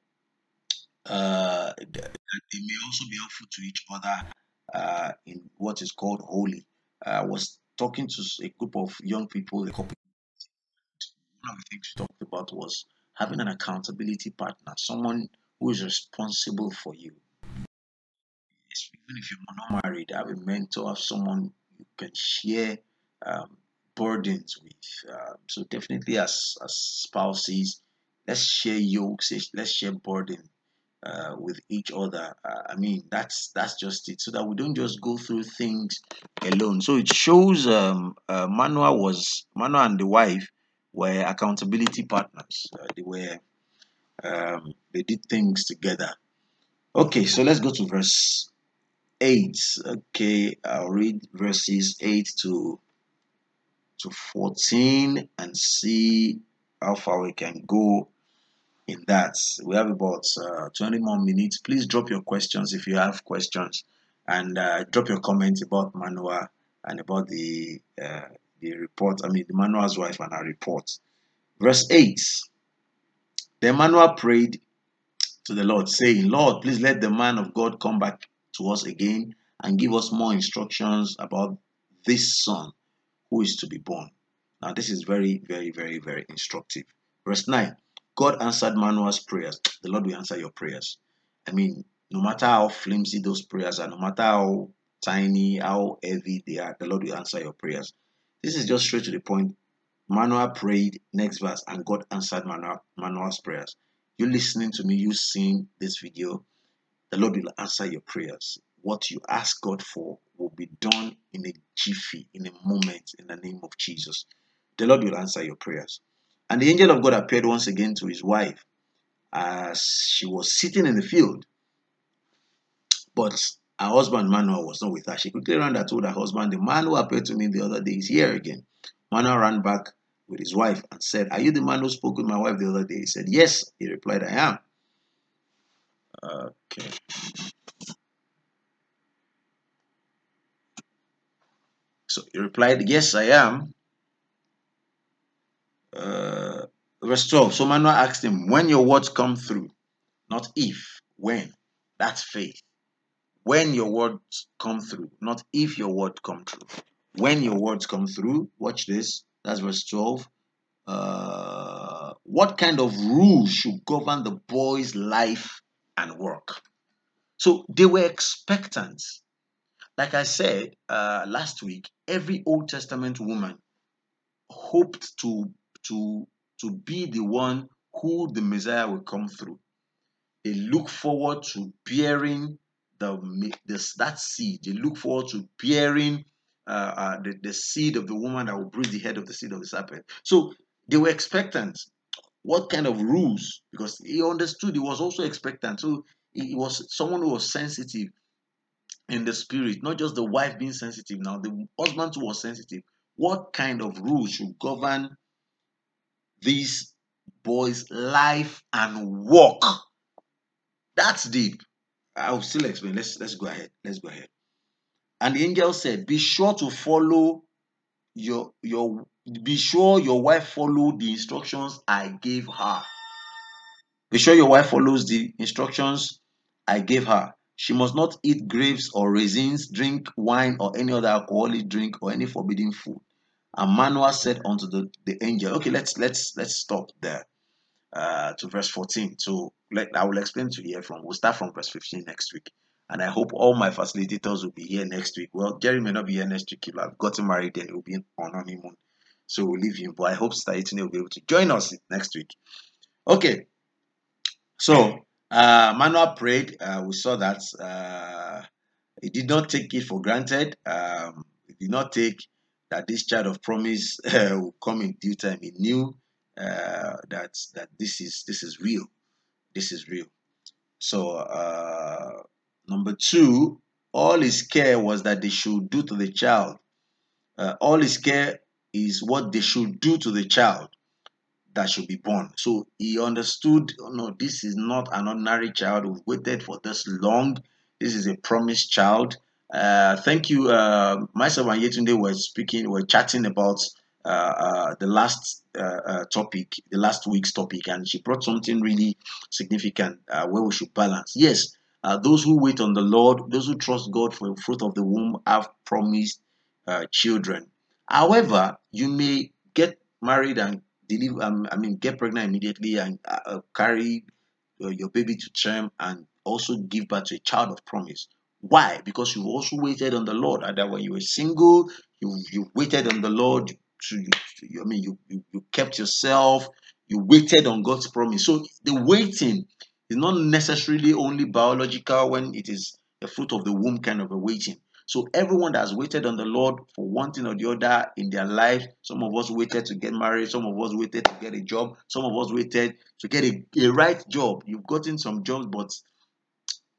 uh, they may also be helpful to each other uh, in what is called holy. I was talking to a group of young people a couple. One of the things we talked about was having an accountability partner, someone who is responsible for you. Even if you're not married, have a mentor, have someone you can share um, burdens with. Uh, so definitely, as as spouses, let's share yokes let's share burden uh, with each other. Uh, i mean that's that's just it. So that we don't just go through things alone. So it shows um uh, was Manoah and the wife were accountability partners. Uh, they were um, they did things together. Okay so let's go to verse 8 okay i'll read verses 8 to to 14 and see how far we can go in that. We have about uh, 20 more minutes. Please drop your questions if you have questions and uh, drop your comments about Manoah and about the uh, the report. I mean, the Manoah's wife and her report. Verse 8 Then Manoah prayed to the Lord, saying, Lord, please let the man of God come back to us again and give us more instructions about this son who is to be born. Now, this is very, very, very, very instructive. Verse 9 God answered Manoah's prayers. The Lord will answer your prayers. I mean, no matter how flimsy those prayers are, no matter how tiny, how heavy they are, the Lord will answer your prayers. This is just straight to the point. Manoah prayed, next verse, and God answered Manoah's prayers. You listening to me, you seeing this video, the Lord will answer your prayers. What you ask God for will be done in a jiffy, in a moment, in the name of Jesus. The Lord will answer your prayers. And the angel of God appeared once again to his wife as she was sitting in the field. But her husband Manoah was not with her. She quickly ran and told her husband, The man who appeared to me the other day is here again. Manoah ran back with his wife and said, Are you the man who spoke with my wife the other day? He said, Yes. He replied, I am. Okay. So he replied, Yes, I am. Uh, verse 12. So Manoah asked him, When your words come through, not if, when. That's faith. When your words come through, not if your word come through. When your words come through, watch this. That's verse 12. Uh, what kind of rules should govern the boy's life and work? So they were expectant. Like I said uh, last week, every Old Testament woman hoped to to to be the one who the Messiah will come through. They look forward to bearing the this that seed. They look forward to bearing uh, uh, the, the seed of the woman that will bruise the head of the seed of the serpent. So they were expectant. What kind of rules? Because he understood he was also expectant. So he was someone who was sensitive in the spirit, not just the wife being sensitive now, the husband was sensitive. What kind of rules should govern these boys' life and work? That's deep. I'll still explain. Let's let's go ahead. Let's go ahead. And the angel said, Be sure to follow your your be sure your wife follow the instructions I gave her. Be sure your wife follows the instructions I gave her. She must not eat grapes or raisins, drink wine or any other alcoholic drink or any forbidden food. And Manoah said unto the, the angel, okay, let's let's let's stop there uh, to verse 14. So let I will explain to here from we'll start from verse 15 next week. And I hope all my facilitators will be here next week. Well, Jerry may not be here next week. He'll have gotten married and he'll be on honeymoon. So we'll leave him. But I hope Staitine will be able to join us next week. Okay. So uh Manoah prayed. Uh, we saw that uh he did not take it for granted. Um, he did not take that this child of promise uh, will come in due time. He knew uh, that that this is this is real. This is real. So uh, number two, all his care was that they should do to the child. Uh, all his care is what they should do to the child that should be born. So he understood, oh, no, this is not an ordinary child. We've waited for this long. This is a promised child. Uh, thank you. Uh, myself and Yetunde were speaking, were chatting about uh, uh, the last uh, topic, the last week's topic, and she brought something really significant where we should balance. Yes, those who wait on the Lord, those who trust God for the fruit of the womb, have promised children. However, you may get married and deliver, um, I mean, get pregnant immediately and carry your baby to term and also give birth to a child of promise. Why? Because you also waited on the Lord. And that when you were single, you you waited on the Lord. To, you, I mean, you, you you kept yourself. You waited on God's promise. So the waiting is not necessarily only biological when it is the fruit of the womb kind of a waiting. So everyone that has waited on the Lord for one thing or the other in their life, some of us waited to get married, some of us waited to get a job, some of us waited to get a, a right job. You've gotten some jobs, but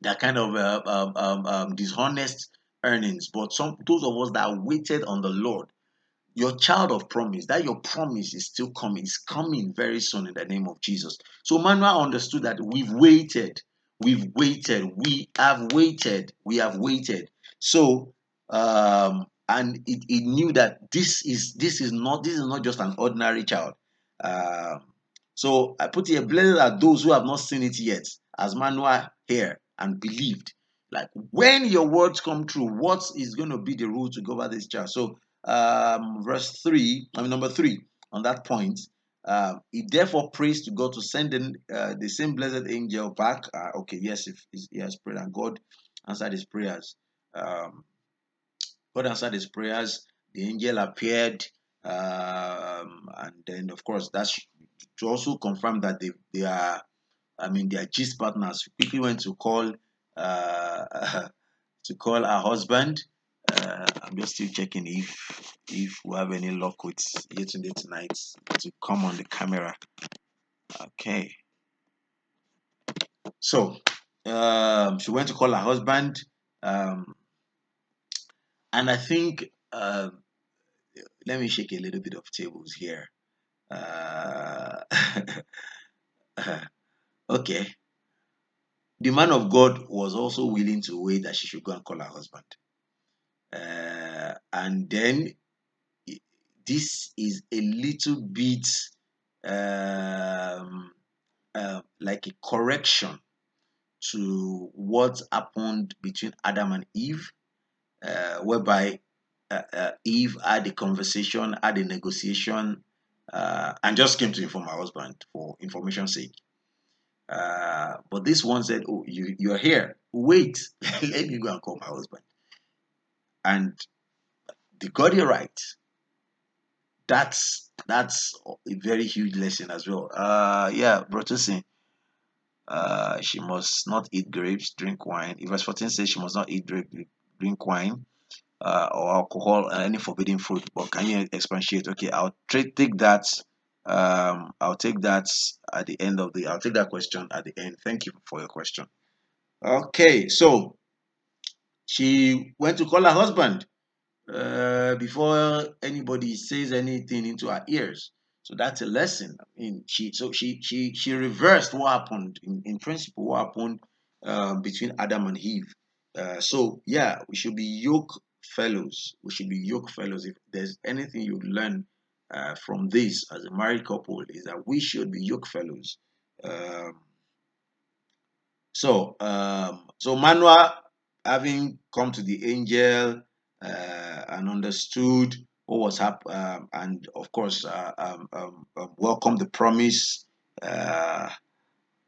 they're kind of uh, um, um, um, dishonest earnings. But some those of us that waited on the Lord, your child of promise, that your promise is still coming, it's coming very soon in the name of Jesus. So Manoah understood that we've waited, we've waited, we have waited, we have waited. So um and it, it knew that this is this is not this is not just an ordinary child. Um so I put here, blessed are those who have not seen it yet, as Manoah here and believed. Like when your words come true, what is going to be the rule to govern this child? So um, verse 3, I mean, number 3, on that point, uh, he therefore prays to God to send in uh, the same blessed angel back. Uh, okay, yes, if he has prayed and God answered his prayers. Um, God answered his prayers. The angel appeared, um, and then of course that's to also confirm that they they are, I mean, they are gist partners. We quickly went to call uh, to call her husband. Uh, I'm just still checking if if we have any luck with Yetunde tonight to come on the camera. Okay. So um, she went to call her husband, um, and I think uh, let me shake a little bit of tables here. Uh, okay. The man of God was also willing to wait that she should go and call her husband. Uh, and then this is a little bit um, uh, like a correction to what happened between Adam and Eve, uh, whereby uh, uh, Eve had a conversation, had a negotiation, uh, and just came to inform her husband for information's sake. Uh, but this one said, "Oh, you you're here. Wait, let me go and call my husband." And they got it right. That's that's a very huge lesson as well. Uh, yeah, Brotusin. Uh, she must not eat grapes, drink wine. verse 14 says she must not eat drink, drink wine uh, or alcohol and any forbidden fruit. But can you expatiate? Okay, I'll take that. Um, I'll take that at the end of the. I'll take that question at the end. Thank you for your question. Okay, so she went to call her husband uh, before anybody says anything into her ears. So that's a lesson. I mean, she so she she she reversed what happened in, in principle. What happened uh, between Adam and Eve. Uh, so yeah, we should be yoke fellows. We should be yoke fellows. If there's anything you learn uh, from this as a married couple, is that we should be yoke fellows. Um, so um, so Manoah, having come to the angel uh, and understood what was happening, um, and of course uh, um, um, um, welcome the promise, uh,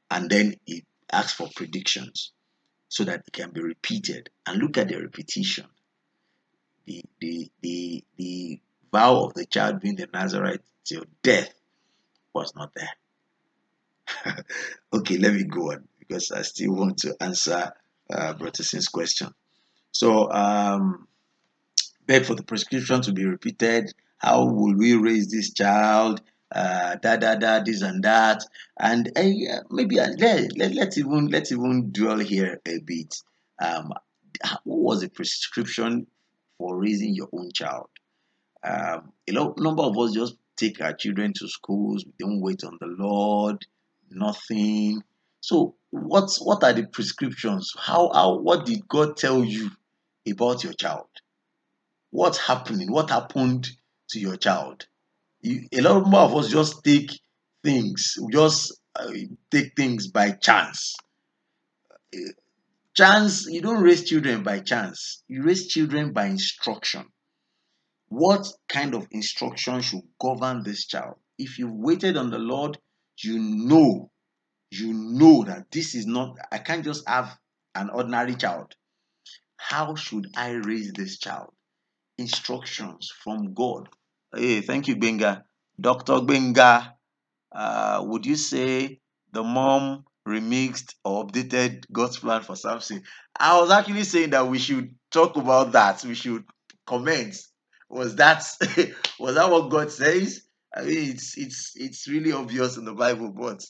and then he asked for predictions so that it can be repeated. And look at the repetition the the the the vow of the child being the Nazarite till death was not there. okay, let me go on because I still want to answer uh, Brotterson's question. So, um, beg for the prescription to be repeated. How will we raise this child? Uh, da da da, this and that, and uh, maybe uh, let, let let's even let's even dwell here a bit. Um, what was the prescription for raising your own child. Um, a lot, number of us just take our children to schools. We don't wait on the Lord. Nothing. So, what's what are the prescriptions? How how what did God tell you about your child? What's happening? What happened to your child? You, a lot of us just take things, just uh, take things by chance chance you don't raise children by chance you raise children by instruction what kind of instruction should govern this child if you've waited on the lord you know you know that this is not i can't just have an ordinary child how should i raise this child instructions from god hey thank you benga dr benga uh, would you say the mom remixed or updated God's plan for Samson. I was actually saying that we should talk about that. We should comment. Was that was that what God says? I mean, it's it's it's really obvious in the Bible, but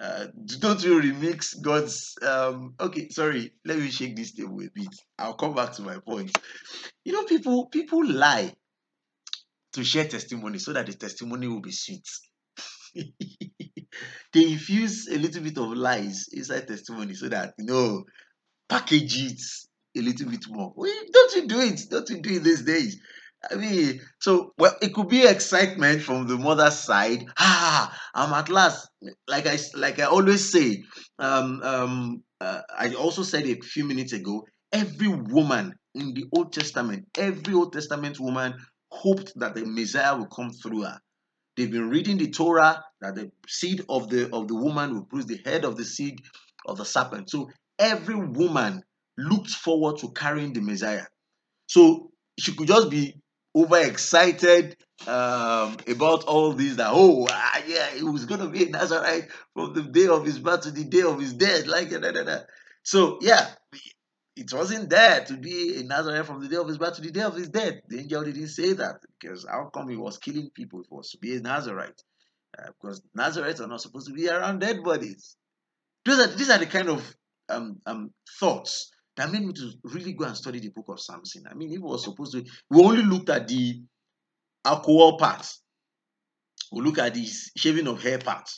uh, don't you remix God's? Um, okay, sorry. Let me shake this table a bit. I'll come back to my point. You know, people people lie to share testimony so that the testimony will be sweet. they infuse a little bit of lies inside testimony so that you know package it a little bit more. Well, don't you do it? Don't you do it these days? I mean, so well, it could be excitement from the mother's side. Ah, I'm at last. Like I like I always say. Um, um, uh, I also said a few minutes ago. Every woman in the Old Testament, every Old Testament woman hoped that the Messiah would come through her. They've been reading the Torah that the seed of the of the woman will bruise the head of the seed of the serpent. So every woman looked forward to carrying the Messiah. So she could just be overexcited um, about all these that oh ah, yeah he was gonna be a Nazarite from the day of his birth to the day of his death like da, da, da. so yeah it wasn't there to be a Nazarite from the day of his birth to the day of his death. The angel didn't say that because how come he was killing people? It was to be a Nazarite. Uh, because Nazarites are not supposed to be around dead bodies. These are these are the kind of um, um, thoughts that made me to really go and study the book of Samson. I mean, if we were supposed to, we only looked at the alcohol part. We look at the shaving of hair part.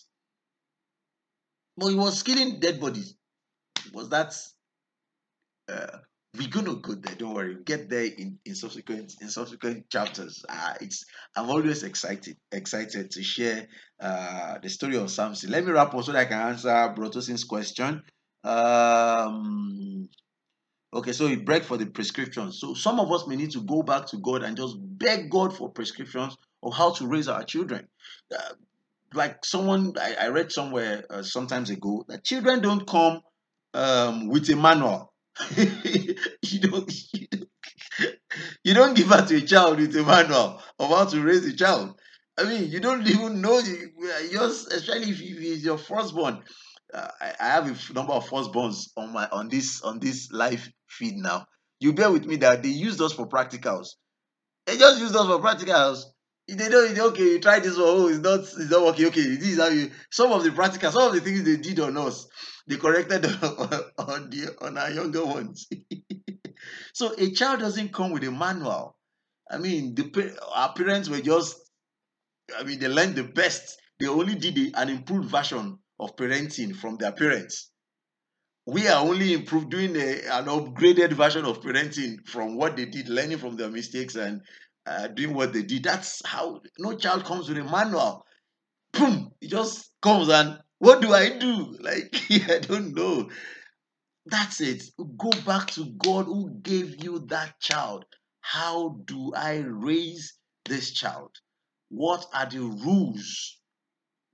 But he was killing dead bodies. Was that? Uh, we're gonna go there. Don't worry. We'll get there in, in subsequent in subsequent chapters. Uh, it's I'm always excited excited to share uh, the story of Samson. Let me wrap up so that I can answer Brotosin's question. Um, Okay, so we beg for the prescriptions. So some of us may need to go back to God and just beg God for prescriptions of how to raise our children. Uh, like someone I, I read somewhere uh, sometimes ago that children don't come um, with a manual. you don't, you don't you don't give out to a child with a manual of how to raise a child. I mean, you don't even know yours, especially if he's your firstborn. Uh, I, I have a number of firstborns on my on this on this live feed now. You bear with me that they used us for practicals. They just used us for practicals. They don't okay, you try this one, oh, it's not it's not working. Okay, this is how you some of the practicals, some of the things they did on us, they corrected on, on the on our younger ones. so a child doesn't come with a manual. I mean, the our parents were just I mean, they learned the best. They only did an improved version of parenting from their parents we are only improved doing a, an upgraded version of parenting from what they did learning from their mistakes and uh, doing what they did. That's how no child comes with a manual. Boom! It just comes and what do i do? Like i don't know. That's it. Go back to god who gave you that child. How do i raise this child? What are the rules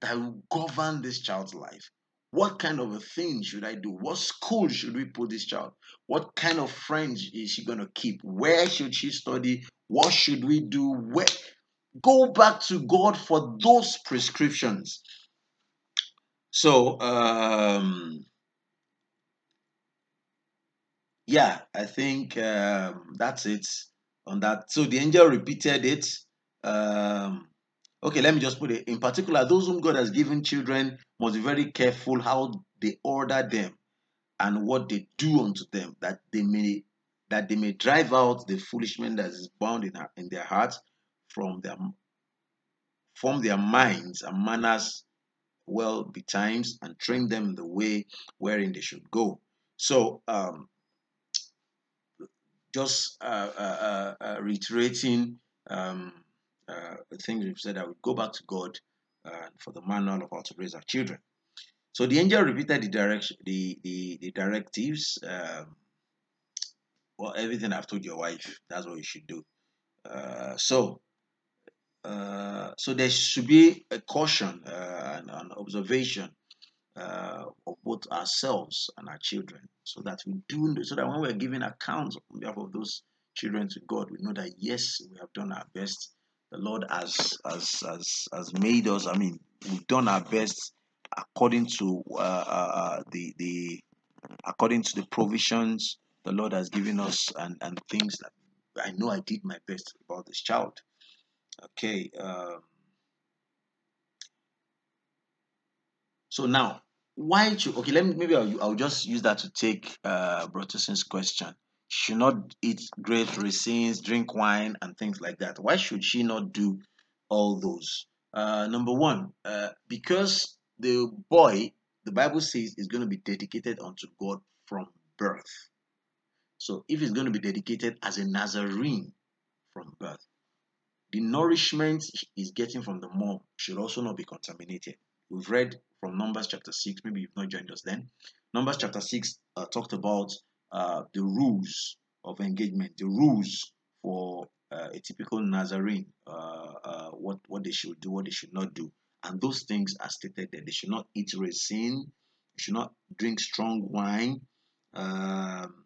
that will govern this child's life what kind of a thing should I do? What school should we put this child? What kind of friends is she going to keep? Where should she study? What should we do? Where? Go back to God for those prescriptions. So, um, yeah, I think um, that's it on that. So the angel repeated it. Um, Okay, let me just put it in particular, those whom God has given children must be very careful how they order them and what they do unto them, that they may that they may drive out the foolishness that is bound in, in their hearts from their from their minds and manners well betimes and train them the way wherein they should go. So um, just uh, uh, uh, uh reiterating um, uh, the things we've said, I would go back to God uh, for the manual of how to raise our children. So the angel repeated the direction, the the, the directives. Um, well, everything I've told your wife, that's what you should do. Uh, so, uh, so there should be a caution uh, and an observation uh, of both ourselves and our children, so that we do, so that when we're giving accounts on behalf of those children to God, we know that yes, we have done our best the Lord has has has, has made us. I mean, we've done our best according to uh, uh, uh, the the according to the provisions the Lord has given us and and things that I know I did my best about this child. Okay. Um, so now, why should okay? Let me maybe I'll, I'll just use that to take uh, Brotterson's question should not eat grapes, raisins, drink wine, and things like that. Why should she not do all those? Uh, number one, uh, because the boy, the Bible says, is going to be dedicated unto God from birth. So if he's going to be dedicated as a Nazarene from birth, the nourishment he's getting from the mom should also not be contaminated. We've read from Numbers chapter 6, maybe you've not joined us then. Numbers chapter 6 uh, talked about uh, the rules of engagement, the rules for uh, a typical Nazarene, uh, uh, what, what they should do, what they should not do. And those things are stated there. They should not eat resin, they should not drink strong wine, um,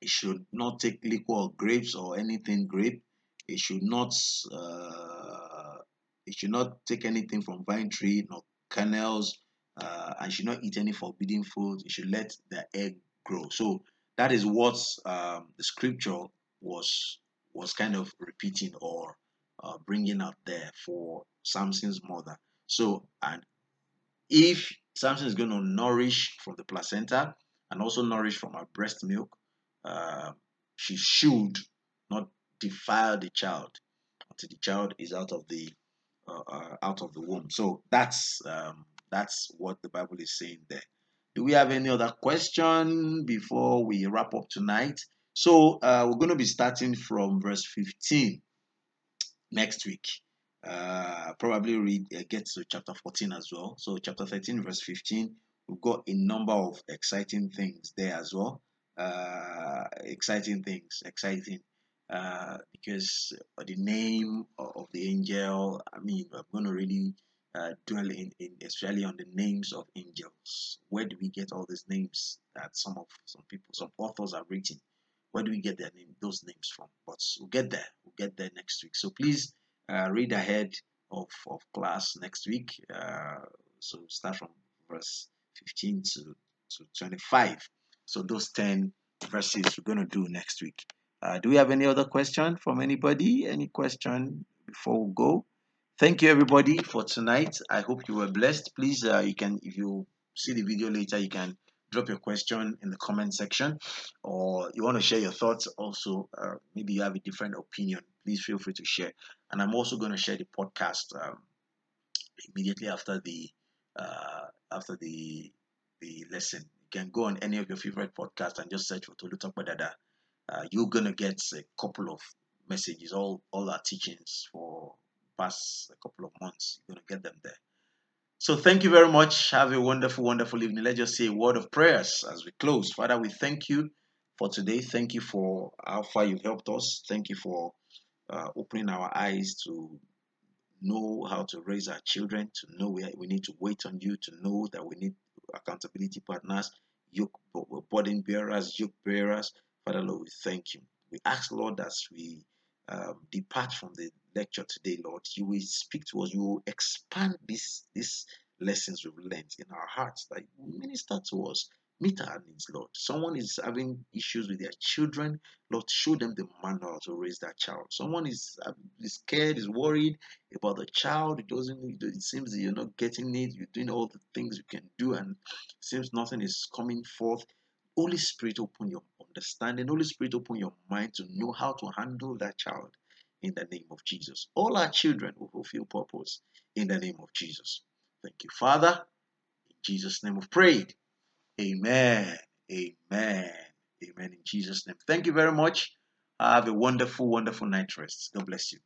It should not take liquor or grapes or anything grape. It should not uh, it should not take anything from vine tree nor kernels uh, and should not eat any forbidden food. It should let the egg grow. So that is what um, the scripture was was kind of repeating or uh, bringing out there for Samson's mother. So and if Samson is going to nourish from the placenta and also nourish from her breast milk, uh, she should not defile the child until the child is out of the uh, uh, out of the womb. So that's um, that's what the Bible is saying there. Do we have any other question before we wrap up tonight? So uh, we're going to be starting from verse 15 next week. Uh, probably read uh, get to chapter 14 as well. So chapter 13, verse 15, we've got a number of exciting things there as well. Uh, exciting things, exciting uh, because the name of the angel. I mean, I'm going to really uh, dwell in, especially on the names of angels. Where do we get all these names that some of some people, some authors are written? Where do we get their name, those names from? But we'll get there. We'll get there next week. So please uh, read ahead of, of class next week. Uh, so start from verse 15 to, to 25. So those 10 verses we're going to do next week. Uh, do we have any other question from anybody? Any question before we go? Thank you everybody for tonight. I hope you were blessed. Please, uh, you can, if you see the video later, you can drop your question in the comment section or you want to share your thoughts also uh, maybe you have a different opinion please feel free to share and i'm also going to share the podcast um, immediately after the uh, after the the lesson you can go on any of your favorite podcasts and just search for Tolu Badada. Uh, you're gonna get a couple of messages, all all our teachings for past a couple of months. You're gonna get them there. So thank you very much. Have a wonderful, wonderful evening. Let's just say a word of prayers as we close. Father, we thank you for today. Thank you for how far you've helped us. Thank you for uh, opening our eyes to know how to raise our children, to know where we need to wait on you, to know that we need accountability partners, yoke burden bearers, yoke bearers. Father Lord, we thank you. We ask, Lord, as we um, depart from the lecture today, Lord, you will speak to us. You will expand these these lessons we've learned in our hearts. Like minister to us, meet our needs, Lord. Someone is having issues with their children, Lord, show them the manual to raise that child. Someone is, uh, is scared, is worried about the child. It doesn't. It seems you're not getting it. You're doing all the things you can do, and seems nothing is coming forth. Holy Spirit, open your understanding. Holy Spirit, open your mind to know how to handle that child in the name of Jesus. All our children will fulfill purpose in the name of Jesus. Thank you, Father. In Jesus' name we've prayed. Amen. Amen. Amen. In Jesus' name. Thank you very much. Have a wonderful, wonderful night rest. God bless you.